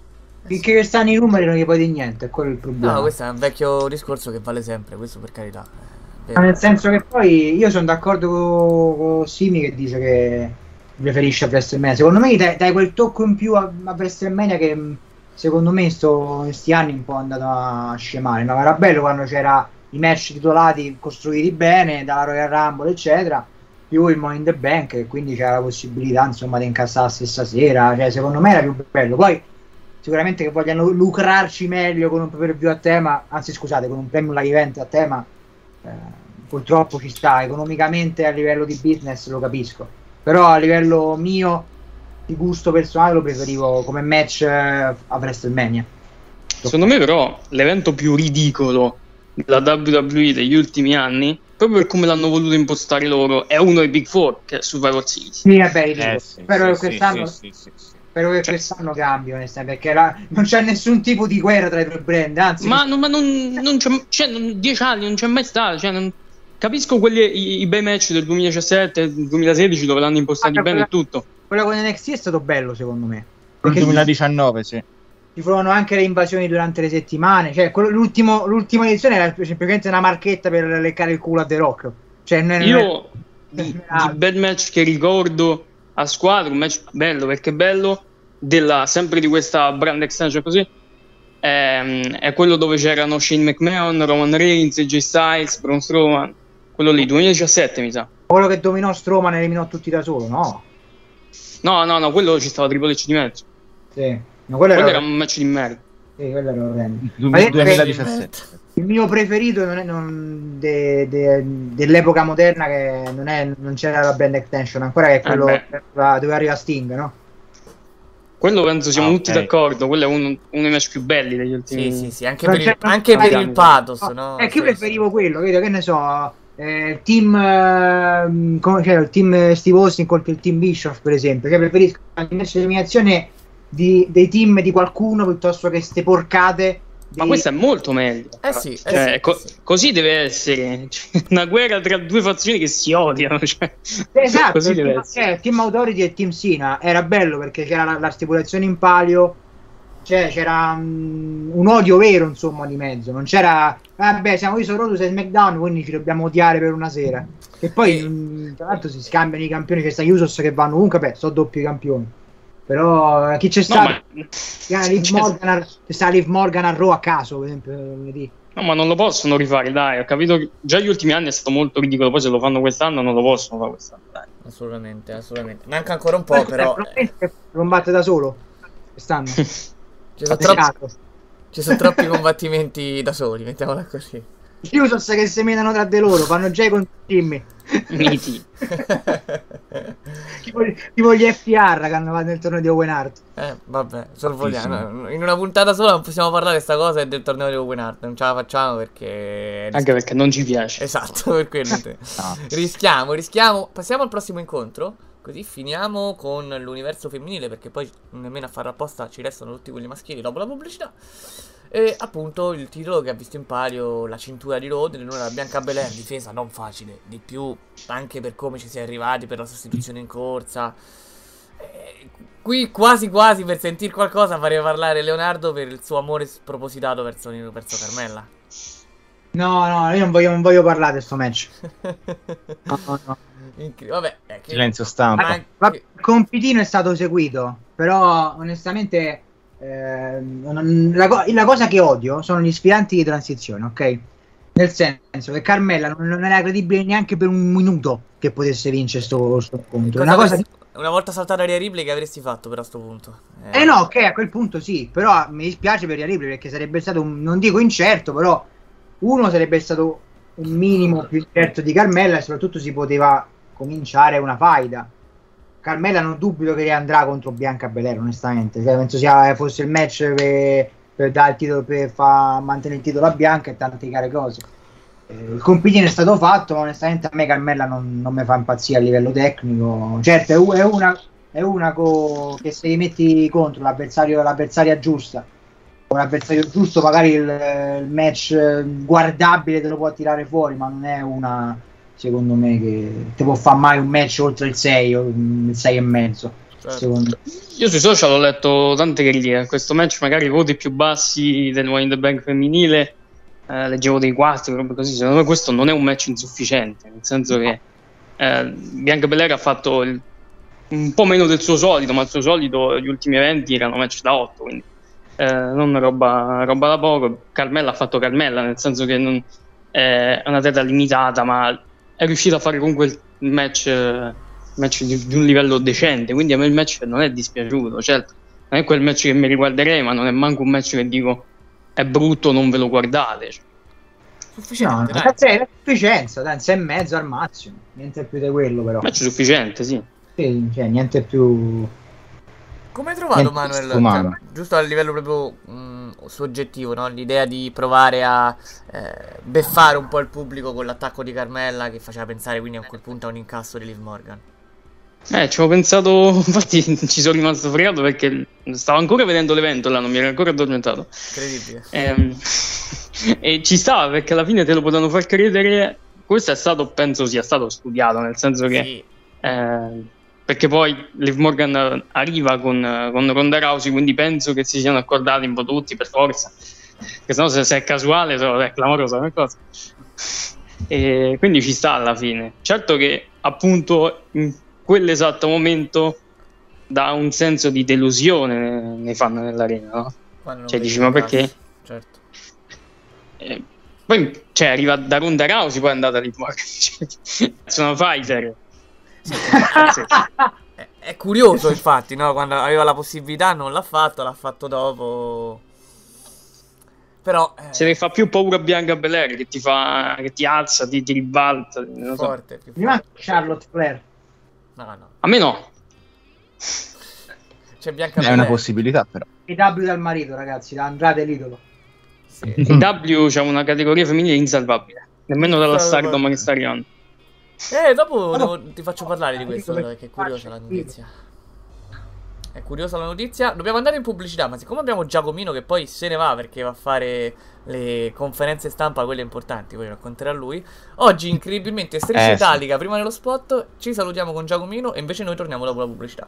Finché che stanno i numeri non gli puoi dire niente, è quello il problema. No, questo è un vecchio discorso che vale sempre, questo per carità. Ma nel senso che poi io sono d'accordo con, con Simi che dice che preferisce a WrestleMania. Secondo me dai, dai quel tocco in più a, a WrestleMania che secondo me in questi anni un po' è andato a scemare. No, era bello quando c'era i match titolati costruiti bene dalla Royal Rumble, eccetera. Più il Money in the Bank, e quindi c'era la possibilità insomma di incassare la stessa sera. Cioè, secondo me era più bello. Poi sicuramente che vogliano lucrarci meglio con un pay per view a tema, anzi scusate, con un premium live event a tema, purtroppo ci sta, economicamente a livello di business lo capisco, però a livello mio di gusto personale lo preferivo come match eh, a WrestleMania. Secondo me, però, l'evento più ridicolo della WWE degli ultimi anni, proprio per come l'hanno voluto impostare loro, è uno dei Big Four, che è Survivor Series. Sì, vabbè. Eh, sì, spero sì, quest'anno, sì, sì, sì. Spero che quest'anno cambi, onestamente, perché la- non c'è nessun tipo di guerra tra i due brand, anzi, Ma, non, ma non, non c'è, cioè, non- dieci anni non c'è mai stato. Cioè, non- capisco quelli, i, i bei match del 2017 e del 2016 dove l'hanno impostati Ah, bene e tutto. quello con NXT è stato bello secondo me. Nel Perché 2019, sì. ci furono anche le invasioni durante le settimane. Cioè, quello- l'ultimo- l'ultima edizione era semplicemente una marchetta per leccare il culo a The Rock. Cioè, non è- non è- Io di, di bel match che ricordo a squadra, un match bello perché bello, della, sempre di questa brand extension così, ehm, è quello dove c'erano Shane McMahon, Roman Reigns, AJ Styles, Braun Strowman, quello lì, 2017 mi sa. quello che dominò Strowman e eliminò tutti da solo, no? No, no, no, quello ci stava Triple H di mezzo. Sì. No, quello Quello era, era un match di merda. sì, quello era orrendo. Du- Ma detto che 2017. Il mio preferito non è, non- de- de- dell'epoca moderna che non, è, non c'era la brand extension ancora che è quello Eh dove arriva Sting, no? Quello penso siamo Ah, tutti ok. d'accordo, quello è uno, uno dei match più belli degli ultimi Sì, sì, sì, anche per il, anche per il pathos, No, no? è che io preferivo quello, vedo che ne so, eh, il team ehm, come c'era il team Steve Austin contro il team Bischoff, per esempio, che preferisco la eliminazione di, dei team di qualcuno piuttosto che ste porcate. Ma di- questo è molto meglio. Eh sì, eh Cioè, sì, co- eh sì. Così deve essere Cioè, una guerra tra due fazioni che si odiano. Cioè. Esatto, Così deve team, essere. eh, team Authority e team Sina era bello perché c'era la, la stipulazione in palio, cioè c'era mm, un odio vero insomma di mezzo, non c'era vabbè siamo io sono Rodus e SmackDown quindi ci dobbiamo odiare per una sera. E poi Eh. mm, tra l'altro si scambiano i campioni, c'è sta Usos che vanno comunque, beh, sono doppi campioni. Però eh, chi c'è No, stato? ma, C'è Liv cioè, Morgan, a- c'è sta Liv Morgan a Raw a caso, per esempio, lunedì. no, ma non lo possono rifare, dai. Ho capito che già gli ultimi anni è stato molto ridicolo. Poi se lo fanno quest'anno, non lo possono fare quest'anno. Dai. Assolutamente, assolutamente. Manca ancora un po', però. eh, Probabilmente combatte da solo quest'anno. Ci sono, troppi, ci sono troppi combattimenti da soli, mettiamola così. Gli Usos che seminano tra di loro, fanno già i consigli. Miti. tipo, tipo gli FTR che hanno fatto nel torneo di Owen Hart. Eh, vabbè, sorvoliamo. In una puntata sola non possiamo parlare di sta cosa e del torneo di Open Art. Non ce la facciamo perché. Anche perché non ci piace. Esatto, per quello. Rischiamo, rischiamo. Passiamo al prossimo incontro. Così finiamo con l'universo femminile. Perché poi nemmeno a farlo apposta ci restano tutti quelli maschili dopo la pubblicità. E appunto il titolo che ha visto in palio la cintura di Rode, l'onore alla Bianca Belair, difesa non facile, di più anche per come ci si è arrivati, per la sostituzione in corsa. Eh, qui quasi quasi per sentire qualcosa farei parlare Leonardo per il suo amore spropositato verso, verso Carmella. No, no, io non voglio, non voglio parlare di sto match. No, no, no. Incre- Vabbè, è che... Silenzio stampa. Ma- Vabbè, il compitino è stato seguito, però onestamente eh, la, la cosa che odio sono gli sfidanti di transizione, ok? Nel senso che Carmella non, non era credibile neanche per un minuto che potesse vincere sto, sto Cosa Una cosa Una volta saltata Rhea Ripley che avresti fatto però a sto punto? Eh no, ok, a quel punto sì, però mi dispiace per Rhea Ripley perché sarebbe stato, un, non dico incerto, però uno sarebbe stato un minimo più incerto di Carmella e soprattutto si poteva cominciare una faida. Carmella non dubito che andrà contro Bianca Belair, onestamente, Cioè, penso sia, fosse il match per, per dare il titolo, per far mantenere il titolo a Bianca e tante care cose. Eh, il compitino è stato fatto, ma onestamente a me Carmella non, non mi fa impazzire a livello tecnico. Certo, è, è una, è una co- che se gli metti contro l'avversario, l'avversaria giusta, un avversario giusto, magari il, il match eh, guardabile te lo può tirare fuori, ma non è una, secondo me, che ti può fare mai un match oltre il 6 o il 6 e mezzo. Secondo me. Io sui social ho letto tante critiche a questo match, magari voti più bassi del Money in the Bank femminile, eh, leggevo dei 4, robe così. Secondo me questo non è un match insufficiente, nel senso che eh, Bianca Belair ha fatto il- un po' meno del suo solito, ma il suo solito, gli ultimi eventi erano match da 8, quindi eh, non roba, roba da poco. Carmella ha fatto Carmella, nel senso che non, eh, è una atleta limitata, ma è riuscita a fare comunque il match, eh, match di, di un livello decente, quindi a me il match non è dispiaciuto, certo, non è quel match che mi riguarderei, ma non è manco un match che dico è brutto, non ve lo guardate. cioè. No, Sufficiente, dai. ragazzi, è sufficienza, dai, 6 e mezzo al massimo, niente più di quello però. Match sufficiente, sì. Sì, cioè, niente più... Come hai trovato Niente Manuel? Cioè, giusto a livello proprio mh, soggettivo, no? L'idea di provare a eh, beffare un po' il pubblico con l'attacco di Carmella che faceva pensare quindi a quel punto a un incasso di Liv Morgan. Eh, ci ho pensato, infatti ci sono rimasto fregato perché stavo ancora vedendo l'evento là, non mi ero ancora addormentato. Incredibile. Ehm, e ci stava perché alla fine te lo potevano far credere. Questo è stato, penso sia stato studiato, nel senso che Sì. eh, perché poi Liv Morgan arriva con, con Ronda Rousey, quindi penso che si siano accordati un po' tutti per forza. Che sennò se, se è casuale so- è clamorosa una cosa. E quindi ci sta alla fine. Certo che appunto in quell'esatto momento dà un senso di delusione nei fan nell'arena, no? Cioè dici ma perché? Certo. Eh, poi cioè, arriva da Ronda Rousey, poi è andata Liv Morgan. Cioè, sono fighter. Sì. È, è curioso infatti, no? Quando aveva la possibilità non l'ha fatto, l'ha fatto dopo. Però eh, Se ne fa più paura Bianca Belair che ti fa che ti alza, ti, ti ribalta. Non lo so. forte, più Mi manca forte. Charlotte Flair. No, no. A me no. C'è Bianca È una Belair. possibilità, però. I W dal marito, ragazzi, da Andrade l'idolo. Sì. In W c'è una categoria femminile insalvabile. Nemmeno dalla. Stardom che sta arrivando. Eh, dopo devo- ti faccio parlare di questo Dico perché è curiosa la notizia. È curiosa la notizia. Dobbiamo andare in pubblicità, ma siccome abbiamo Giacomino che poi se ne va perché va a fare le conferenze stampa, quelle importanti, poi racconterà lui. Oggi incredibilmente striscia Eh, sì. italica prima dello spot. Ci salutiamo con Giacomino e invece noi torniamo dopo la pubblicità.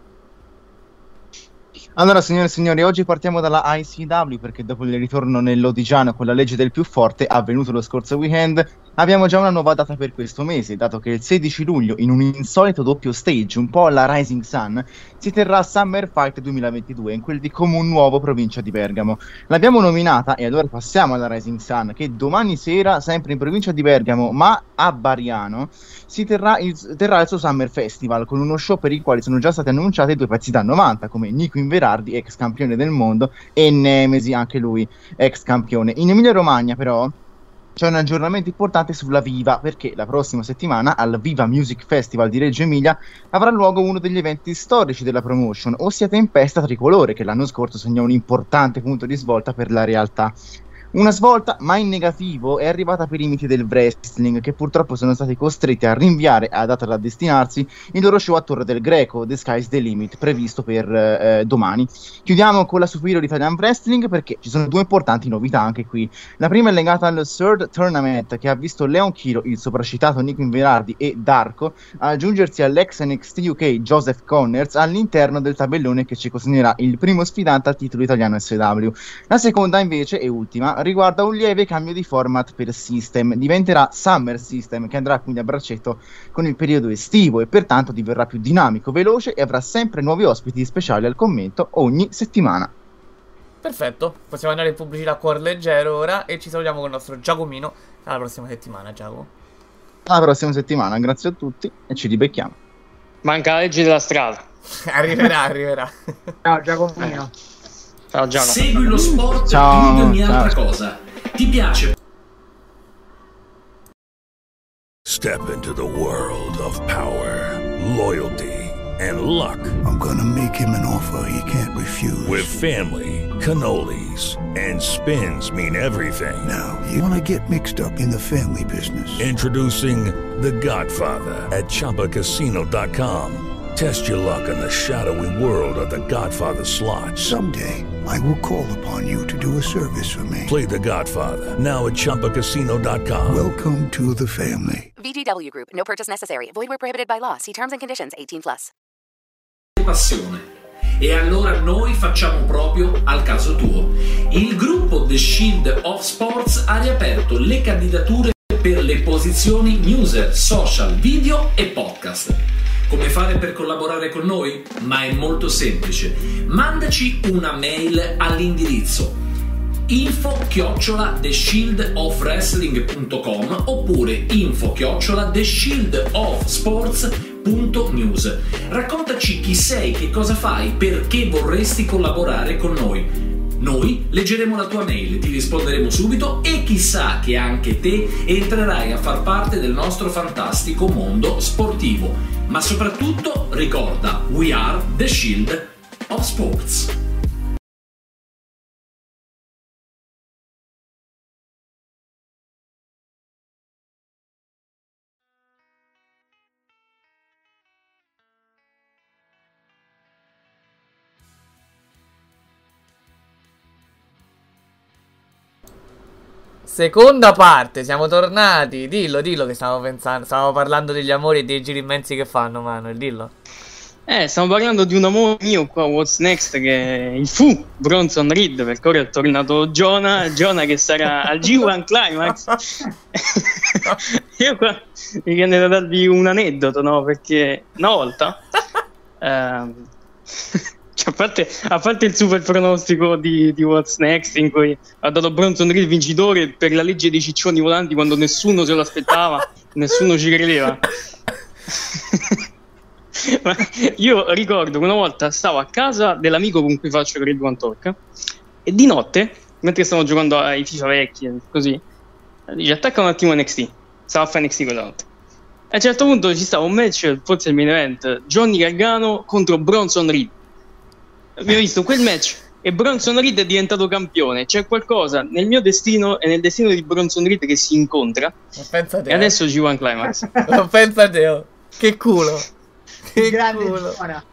Allora, signore e signori, oggi partiamo dalla ICW perché dopo il ritorno nell'Odigiano con la legge del più forte avvenuto lo scorso weekend, abbiamo già una nuova data per questo mese, dato che il 16 luglio, in un insolito doppio stage, un po' alla Rising Sun, si terrà Summer Fight 2022 in quel di Comun Nuovo, provincia di Bergamo. L'abbiamo nominata e allora passiamo alla Rising Sun, che domani sera, sempre in provincia di Bergamo, ma a Bariano, si terrà il, terrà il suo Summer Festival con uno show per il quale sono già stati annunciati due pezzi da 90 come Nico Inverardi, ex campione del mondo, e Nemesi, anche lui ex campione. In Emilia Romagna però c'è un aggiornamento importante sulla Viva, perché la prossima settimana al Viva Music Festival di Reggio Emilia avrà luogo uno degli eventi storici della promotion, ossia Tempesta Tricolore, che l'anno scorso segnò un importante punto di svolta per la realtà. Una svolta, ma in negativo, è arrivata per i miti del wrestling, che purtroppo sono stati costretti a rinviare a data da destinarsi il loro show a Torre del Greco, The Sky's the Limit, previsto per eh, domani. Chiudiamo con la Superior Italian Wrestling perché ci sono due importanti novità anche qui. La prima è legata al Third Tournament, che ha visto Leon Chiro, il sopracitato Nico Inverardi e Darko aggiungersi all'ex NXT UK Joseph Connors all'interno del tabellone che ci consegnerà il primo sfidante al titolo italiano SW. La seconda invece e ultima riguarda un lieve cambio di format per System. Diventerà Summer System che andrà quindi a braccetto con il periodo estivo e pertanto diverrà più dinamico, veloce e avrà sempre nuovi ospiti speciali al commento ogni settimana. Perfetto, possiamo andare in pubblicità a cuor leggero ora e ci salutiamo con il nostro Giacomino alla prossima settimana, Giacomo. Alla prossima settimana, grazie a tutti e ci ribecchiamo. Manca la legge della strada. arriverà, arriverà. Ciao Giacomino. Ciao Giacomo. Segui lo sport Ciao, più di ogni ciao. altra cosa. Ti piace? Step into the world of power, loyalty, and luck. I'm gonna make him an offer he can't refuse. With family, cannolis, and spins mean everything. Now, you wanna get mixed up in the family business. Introducing The Godfather at ChumbaCasino.com. Test your luck in the shadowy world of The Godfather slot. Someday, I will call upon you to do a service for me. Play The Godfather now at ChumbaCasino.com. Welcome to the family. VGW Group. No purchase necessary. Void where prohibited by law. See terms and conditions. 18 plus. passione. E allora noi facciamo proprio al caso tuo. Il gruppo The Shield of Sports ha riaperto le candidature per le posizioni newser, social, video e podcast. Come fare per collaborare con noi? Ma è molto semplice. Mandaci una mail all'indirizzo info chiocciola theshieldofwrestling.com oppure info chiocciola theshieldofsports.news raccontaci chi sei, che cosa fai, perché vorresti collaborare con noi noi leggeremo la tua mail, ti risponderemo subito e chissà che anche te entrerai a far parte del nostro fantastico mondo sportivo. Ma soprattutto ricorda, we are the shield of sports. Seconda parte, siamo tornati. Dillo, dillo che stavo pensando. Stavo parlando degli amori e dei giri immensi che fanno, Manuel. Dillo. Eh, stiamo parlando di un amore mio qua, What's Next, che il fu Bronson Reed, perché ora è tornato Jonah, Jonah che sarà al G1 Climax. Io qua mi viene da darvi un aneddoto, no? Perché una volta, ehm, cioè, a, parte, a parte il super pronostico di, di What's Next, in cui ha dato Bronson Reed vincitore per la legge dei ciccioni volanti quando nessuno se lo aspettava, nessuno ci credeva. Io ricordo che una volta stavo a casa dell'amico con cui faccio Red One Talk e di notte, mentre stavamo giocando ai FIFA vecchi così, dice attacca un attimo NXT. Stavo a fare NXT quella notte. A un certo punto ci stava un match, forse il main event, Johnny Gargano contro Bronson Reed. Abbiamo visto quel match e Bronson Reed è diventato campione. C'è qualcosa nel mio destino e nel destino di Bronson Reed che si incontra. Pensa te. E adesso G1 Climax. Non pensa te. oh. Che culo. Che Grande culo. Jonah.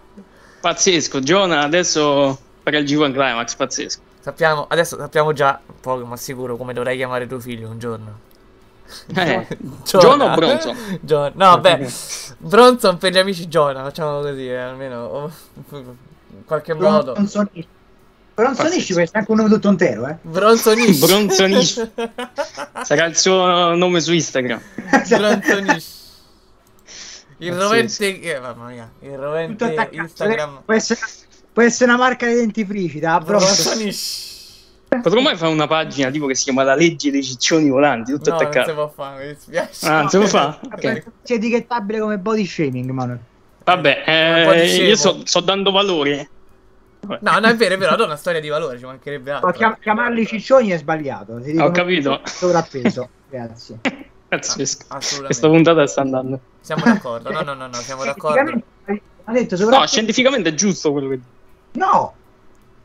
Pazzesco, Jonah adesso farà il G1 Climax, pazzesco. Sappiamo, adesso sappiamo già, poco ma sicuro, come dovrai chiamare tuo figlio un giorno. Eh, Jonah o Bronson? John- no, beh, Bronson per gli amici Jonah, facciamo così, eh, almeno in qualche modo. Bronzonish. Bronzonish può essere anche un nome tutto intero, eh. Bronzonish. Bronzonish. Sarà il suo nome su Instagram. Bronzonish. Il Pazzesco. rovente, eh, mamma mia, il rovente attaccato. Instagram. Può essere, può essere una marca di dentifrici, da Bronson. Bronzonish. Potremmo mai fare una pagina tipo che si chiama La legge dei ciccioni volanti, tutto No, non si attaccato. può fare, mi dispiace. Ah, non si può fare? Ok. C'è etichettabile come body shaming, Manuel. Vabbè, eh, io sto, sto dando valore. No, no, è vero, è vero, è una storia di valore, ci mancherebbe altro. Ma chiam- chiamarli ciccioni è sbagliato. Ho capito. Sovrappeso. Grazie. Pazzesco. Assolutamente. Questa puntata sta andando. Siamo d'accordo, no, no, no, no, siamo d'accordo. Scientificamente- Ha detto No, soprattutto... scientificamente è giusto quello che No!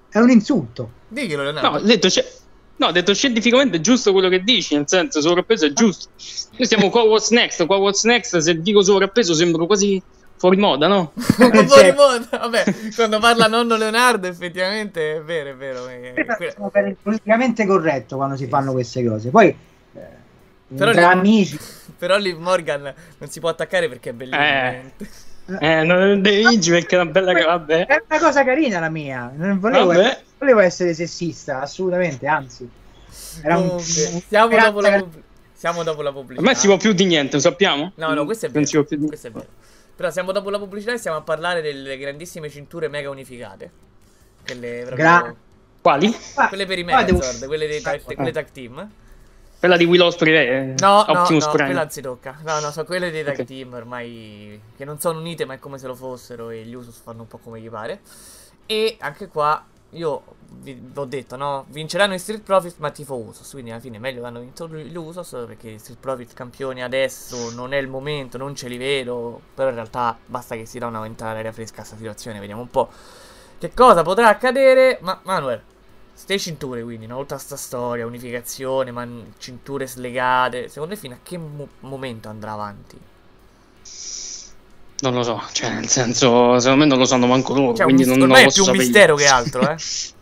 È un insulto. Diglielo, Leonardo. No, ho detto, sci- no, ho detto scientificamente è giusto quello che dici, nel senso sovrappeso è giusto. Noi stiamo qua what's next, qua what's next, se dico sovrappeso sembro quasi fuori moda, no? Un po' Cioè- di moda. Vabbè, quando parla nonno Leonardo, effettivamente è vero, è vero. eh, Sono per il politicamente corretto quando si fanno queste cose. Poi, eh, Però tra lì- amici... Però lì Morgan non si può attaccare perché è bellissimo. Eh. Eh, non devi vincere perché è una bella che vabbè. È una cosa carina la mia. Non volevo, Vabbè. volevo essere sessista, assolutamente, anzi. Era un... Siamo, dopo la siamo dopo la pubblicità. A me si può più di niente, lo sappiamo? No, no, questo è Non vero. si può più di Questo è vero. Però siamo dopo la pubblicità e stiamo a parlare delle grandissime cinture mega unificate. Quelle proprio... Gra- Quali? Quelle per i Ah, devo- Megazord, quelle dei tag, quelle tag team. Quella di Will Osprey eh, No, no, Optimus no, Prime. quella non si tocca. No, no, sono quelle dei tag Ok. team ormai che non sono unite, ma è come se lo fossero e gli Usos fanno un po' come gli pare. E anche qua io vi, ho detto, no, vinceranno i Street Profits, ma tifo Usos, quindi alla fine è meglio che hanno vinto gli Usos perché i Street Profits campioni adesso non è il momento, non ce li vedo, però in realtà basta che si dà una ventata d'aria fresca a questa situazione, vediamo un po' che cosa potrà accadere, ma Manuel Ste cinture quindi, una volta sta storia, unificazione, ma cinture slegate, secondo te fino a che mo- momento andrà avanti? Non lo so, cioè nel senso, secondo me non lo sanno manco loro, Cioè, quindi non, non ormai è posso più un sapere. mistero che altro, eh.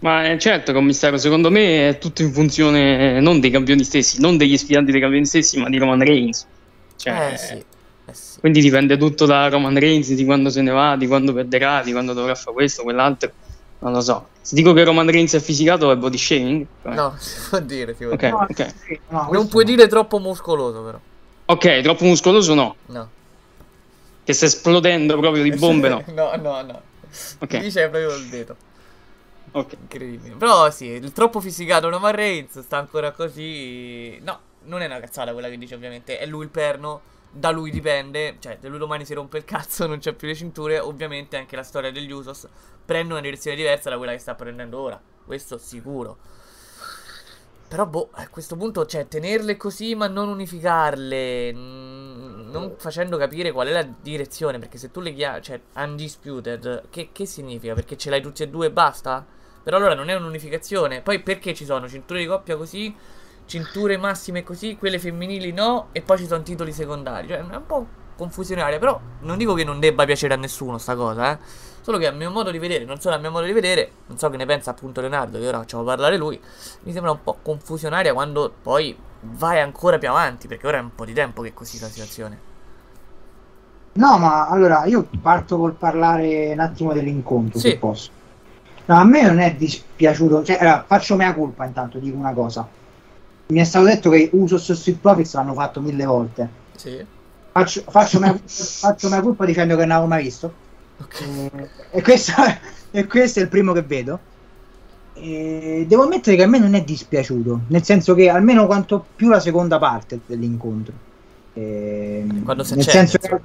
Ma è certo che è un mistero, secondo me è tutto in funzione non dei campioni stessi, non degli sfidanti dei campioni stessi, ma di Roman Reigns. Cioè, Eh sì, eh sì. Quindi dipende tutto da Roman Reigns, di quando se ne va, di quando perderà, di quando dovrà fare questo, quell'altro. Non lo so. Se dico che Roman Reigns è fisicato è body shaming? No, si può dire, si può Ok, dire. ok. Non puoi dire troppo muscoloso, però. Ok, troppo muscoloso no. No. Che sta esplodendo proprio di bombe no. no, no, no. Ok. Lì c'è proprio il veto. Ok. Incredibile. Però sì, il troppo fisicato Roman Reigns sta ancora così. No, non è una cazzata quella che dice, ovviamente. È lui il perno. Da lui dipende. Cioè, se lui domani si rompe il cazzo, non c'è più le cinture. Ovviamente anche la storia degli Usos prende una direzione diversa da quella che sta prendendo ora. Questo sicuro. Però, boh, a questo punto, cioè, tenerle così ma non unificarle, mm, non facendo capire qual è la direzione, perché se tu le chiami, cioè, undisputed, che, che significa? Perché ce l'hai tutti e due e basta? Però allora non è un'unificazione. Poi perché ci sono cinture di coppia così, cinture massime così, quelle femminili no, e poi ci sono titoli secondari. Cioè, è un po' confusionaria, però non dico che non debba piacere a nessuno sta cosa, eh. Solo che a mio modo di vedere, non solo a mio modo di vedere, non so che ne pensa appunto Leonardo, che ora facciamo parlare lui, mi sembra un po' confusionaria quando poi vai ancora più avanti, perché ora è un po' di tempo che è così la situazione. No, ma allora io parto col parlare un attimo dell'incontro, Sì. se posso. No, a me non è dispiaciuto, cioè, allora, faccio mea colpa intanto, dico una cosa. Mi è stato detto che Usos e Street Profits l'hanno fatto mille volte. Sì. Faccio, faccio, mea, faccio mea colpa dicendo che non l'avevo mai visto. Eh, e, questo, e questo è il primo che vedo. E devo ammettere che a me non è dispiaciuto, nel senso che almeno quanto più la seconda parte dell'incontro. Ehm, Quando si nel senso che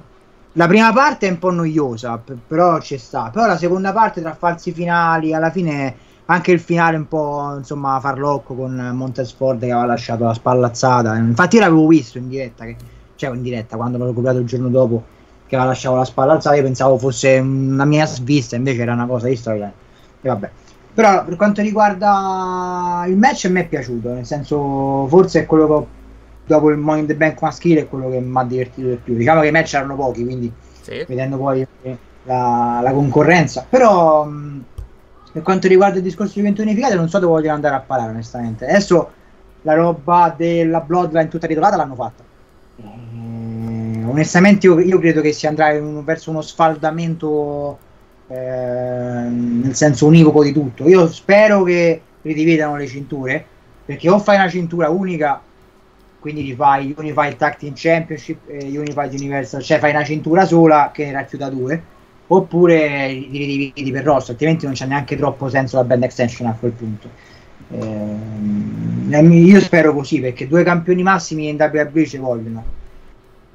la prima parte è un po' noiosa, però ci sta. Però la seconda parte tra falsi finali, alla fine anche il finale un po' insomma farlocco con Montesford che aveva lasciato la spallazzata. Infatti io l'avevo visto in diretta, che, cioè in diretta quando l'ho recuperato il giorno dopo che aveva lasciato la spalla alzata, io pensavo fosse una mia svista, invece era una cosa di storia. E vabbè. Però per quanto riguarda il match a me è piaciuto, nel senso forse è quello che ho- dopo il Money in the Bank maschile è quello che mi ha divertito di più. Diciamo che i match erano pochi, quindi Sì. vedendo poi la, la concorrenza. Però mh, per quanto riguarda il discorso di eventi unificati non so dove vogliono andare a parare onestamente. Adesso la roba della Bloodline tutta ritrovata l'hanno fatta. Eh, onestamente io, io credo che si andrà un- verso uno sfaldamento eh, nel senso univoco di tutto. Io spero che ridividano le cinture perché o fai una cintura unica quindi ti fai Unified Tag Team Championship e Unified Universal, cioè fai una cintura sola che ne racchiuda due, oppure li dividi per roster, altrimenti non c'è neanche troppo senso la band extension a quel punto. Ehm, io spero così perché due campioni massimi in WWE ci vogliono.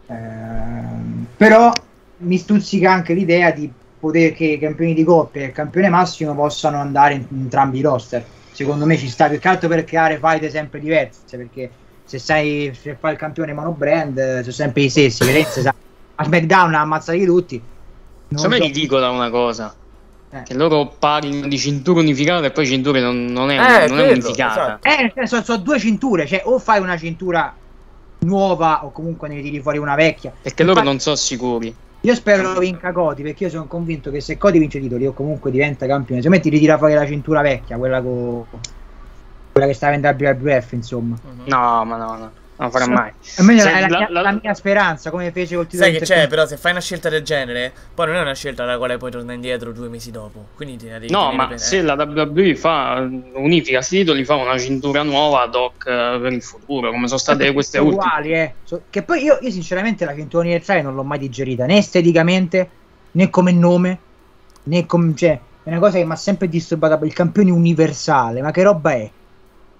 Ehm, però mi stuzzica anche l'idea di poter che i campioni di coppia e il campione massimo possano andare in, in entrambi i roster. Secondo me ci sta più che altro per creare fight sempre diverse perché se sai se fai il campione monobbrand eh, sono sempre i stessi. Reigns sa- a SmackDown ha ammazzati tutti. Non Secondo me so- è ridicola una cosa. Eh. Che loro parlino di cintura unificata e poi cintura non, non è, Eh, non è quello, unificata. Eh, nel senso, sono due cinture, cioè o fai una cintura nuova o comunque ne tiri fuori una vecchia. Perché loro Infatti- non sono sicuri. Io spero lo vinca Cody perché io sono convinto che se Cody vince i titoli o comunque diventa campione, secondo me ti ritira fuori la cintura vecchia, quella, co- quella che stava in WWF, insomma. No, ma no, no. Non farà Sì. mai. Almeno Se è la, la- mia- la mia speranza, come fece col titolo Sai che c'è, però se fai una scelta del genere, poi non è una scelta alla quale puoi tornare indietro due mesi dopo. Quindi ti devi No, ma bene. se la WWE fa unifica sti titoli, fa una cintura nuova ad hoc eh, per il futuro, come sono state queste Sono ultime. uguali, eh. Che poi io, io sinceramente la cintura universale non l'ho mai digerita, né esteticamente, né come nome, né come... Cioè, è una cosa che mi ha sempre disturbato, il campione universale, ma che roba è?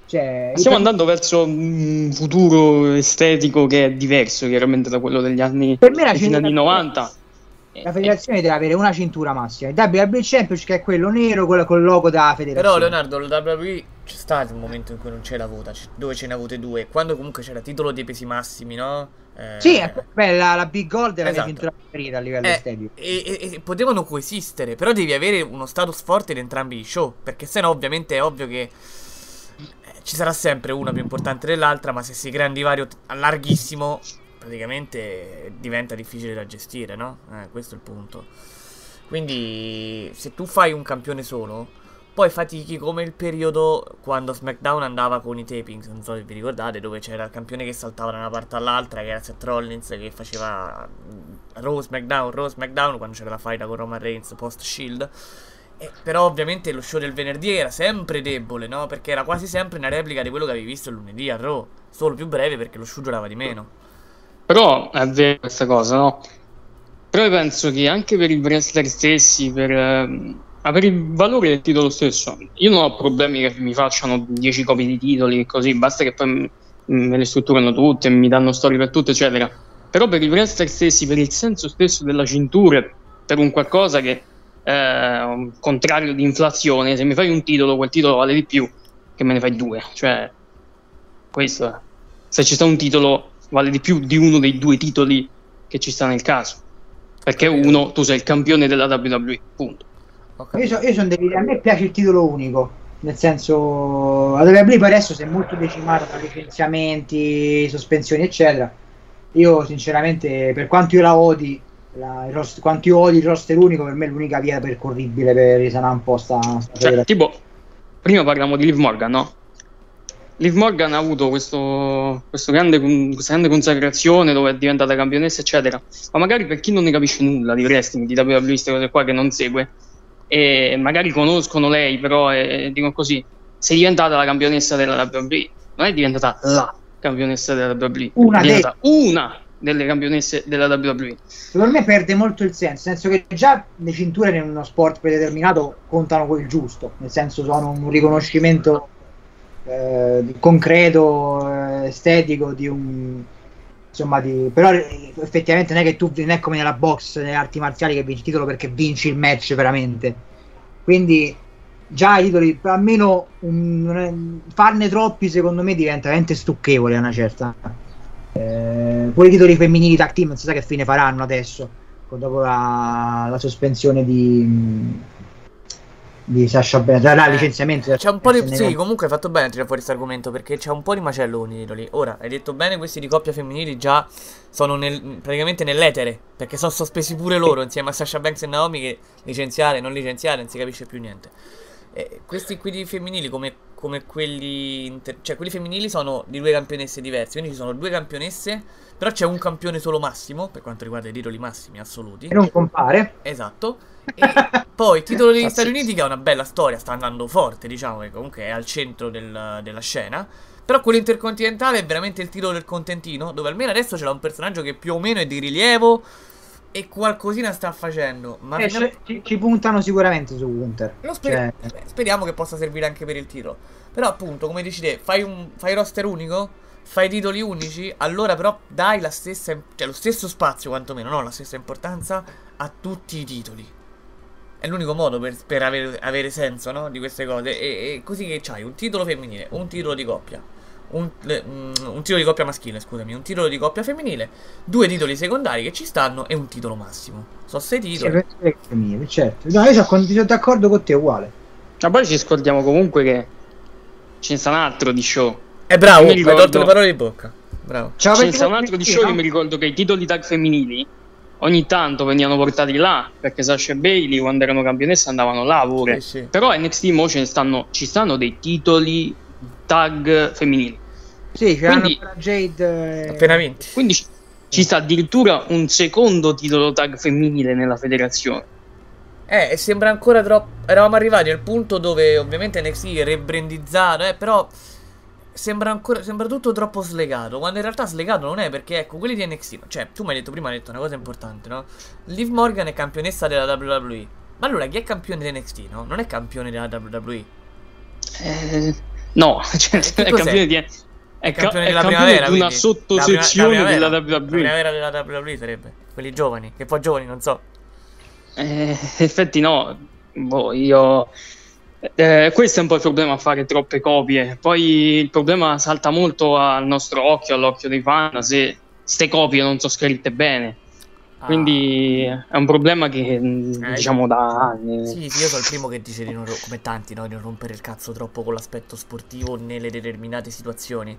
Cioè, Stiamo il- andando verso un futuro estetico che è diverso chiaramente da quello degli anni, Per me la cintura- anni 90. La federazione deve avere una cintura massima. Il WWE Championship che è quello nero, quello col logo della federazione. Però Leonardo, lo WWE c'è stato il momento in cui non c'è la vota, dove ce ne avute due. Quando comunque c'era titolo dei pesi massimi, no? Eh, Sì, è- beh, la, la Big Gold è la Esatto. mia cintura preferita a livello Eh, estetico. e, e- e potevano coesistere, però devi avere uno status forte in entrambi i show, perché sennò ovviamente è ovvio che eh, ci sarà sempre una più importante dell'altra, ma se si crea un divario larghissimo, praticamente diventa difficile da gestire, no? Eh, questo è il punto. Quindi se tu fai un campione solo, poi fatichi come il periodo quando SmackDown andava con i tapings, non so se vi ricordate, dove c'era il campione che saltava da una parte all'altra, che era Seth Rollins, che faceva mm, Raw, SmackDown, Raw, SmackDown, quando c'era la fight con Roman Reigns post-Shield. Eh, però ovviamente lo show del venerdì era sempre debole, no? Perché era quasi sempre una replica di quello che avevi visto il lunedì a Raw, solo più breve perché lo show durava di meno. Però è vero questa cosa, no? Però penso che anche per i wrestler stessi, per, ma per il valore del titolo stesso, io non ho problemi che mi facciano 10 copie di titoli e così, basta che poi me le strutturano tutte, mi danno storie per tutte, eccetera. Però per i wrestler stessi, per il senso stesso della cintura, per un qualcosa che un contrario di inflazione, se mi fai un titolo, quel titolo vale di più che me ne fai due. Cioè, questo è. Se ci sta un titolo, vale di più di uno dei due titoli che ci sta nel caso. Perché uno, tu sei il campione della WWE, punto. Io, so- io sono dell'idea, a me piace il titolo unico, nel senso, la WWE per adesso si è molto decimata da licenziamenti, sospensioni, eccetera. Io sinceramente, per quanto io la odi, la, roster- quanto io odi il roster unico, per me è l'unica via percorribile per risanare un po' sta, sta Cioè, tipo, prima parliamo di Liv Morgan, no? Liv Morgan ha avuto questo, questo grande, questa grande consacrazione dove è diventata campionessa, eccetera. Ma magari per chi non ne capisce nulla di wrestling, di WWE, queste cose qua che non segue, e magari conoscono lei, però eh, dicono così: sei diventata la campionessa della WWE, non è diventata la campionessa della WWE, Una è diventata una delle campionesse della WWE. Secondo me perde molto il senso, nel senso che già le cinture in uno sport predeterminato contano quel giusto, nel senso sono un riconoscimento eh, concreto, eh, estetico di un insomma di però eh, effettivamente non è che tu non è come nella box, nelle arti marziali che vinci il titolo perché vinci il match veramente. Quindi già i titoli almeno un- farne troppi secondo me diventa veramente stucchevole a una certa. Eh, pure i titoli femminili tag team non si sa che fine faranno adesso dopo la, la sospensione di di Sasha Banks la licenziamento di C'è un po' di. Sì, comunque hai fatto bene a tirare fuori questo argomento perché c'è un po' di macelloni titoli. Ora, hai detto bene, questi di coppia femminili già sono nel- praticamente nell'etere. Perché sono sospesi pure loro insieme a Sasha Banks e Naomi che licenziare, non licenziare, non si capisce più niente. E questi qui di femminili come, come quelli inter- cioè quelli femminili sono di due campionesse diverse quindi ci sono due campionesse però c'è un campione solo massimo per quanto riguarda i titoli massimi assoluti. E non compare. Esatto. E poi il titolo degli Stati Uniti che ha una bella storia sta andando forte diciamo che comunque è al centro del- della scena. Però quello intercontinentale è veramente il titolo del contentino dove almeno adesso c'è un personaggio che più o meno è di rilievo e qualcosina sta facendo ma Eh, a- ci, ci- puntano sicuramente su Gunter lo sper- Cioè, beh, speriamo che possa servire anche per il titolo. Però, appunto, come dici te, fai un fai roster unico, fai titoli unici, allora però dai la stessa, cioè lo stesso spazio, quantomeno, no, la stessa importanza a tutti i titoli. È l'unico modo per, per avere, avere senso, no? Di queste cose. E, e così che c'hai un titolo femminile, un titolo di coppia, un, le- mm, un titolo di coppia maschile, scusami, un titolo di coppia femminile, due titoli secondari che ci stanno e un titolo massimo. Sono sei Sì, titoli. femminile, certo. No, io sono, d'accordo con te, uguale. Ma poi ci scordiamo comunque che ce ne sta un altro di show. È bravo, Io mi hai ricordo- tolto le parole di bocca. Bravo. Ce ne sta un altro di show, io mi ricordo che i titoli tag femminili ogni tanto venivano portati là, perché Sasha e Bailey quando erano campionesse andavano là pure. Sì, sì. Però NXT mo ce ne stanno, ci stanno dei titoli tag femminili. Sì, c'erano Quindi- ancora Jade. eh, Appena vinti. Quindi ci- ci sta addirittura un secondo titolo tag femminile nella federazione. Eh, sembra ancora troppo. Eravamo arrivati al punto dove ovviamente NXT è rebrandizzato, eh, però. Sembra ancora. Sembra tutto troppo slegato. Quando in realtà slegato non è perché, ecco, quelli di NXT. Cioè, tu mi hai detto prima, hai detto una cosa importante, no? Liv Morgan è campionessa della WWE. Ma allora chi è campione di NXT, no? Non è campione della WWE. Eh, no, cioè, è campione di. È, È ca- campione è della campione primavera. una sottosezione La prima- della la WWE. primavera della WWE sarebbe. Quelli giovani. Che poi giovani, non so. Eh, in effetti no, boh, io... eh, questo è un po' il problema a fare troppe copie. Poi il problema salta molto al nostro occhio, all'occhio dei fan, se ste copie non sono scritte bene. Quindi è un problema che mh, diciamo da anni. Ah. Sì, sì, io sono il primo che dice di non, come tanti, no, di non rompere il cazzo troppo con l'aspetto sportivo nelle determinate situazioni.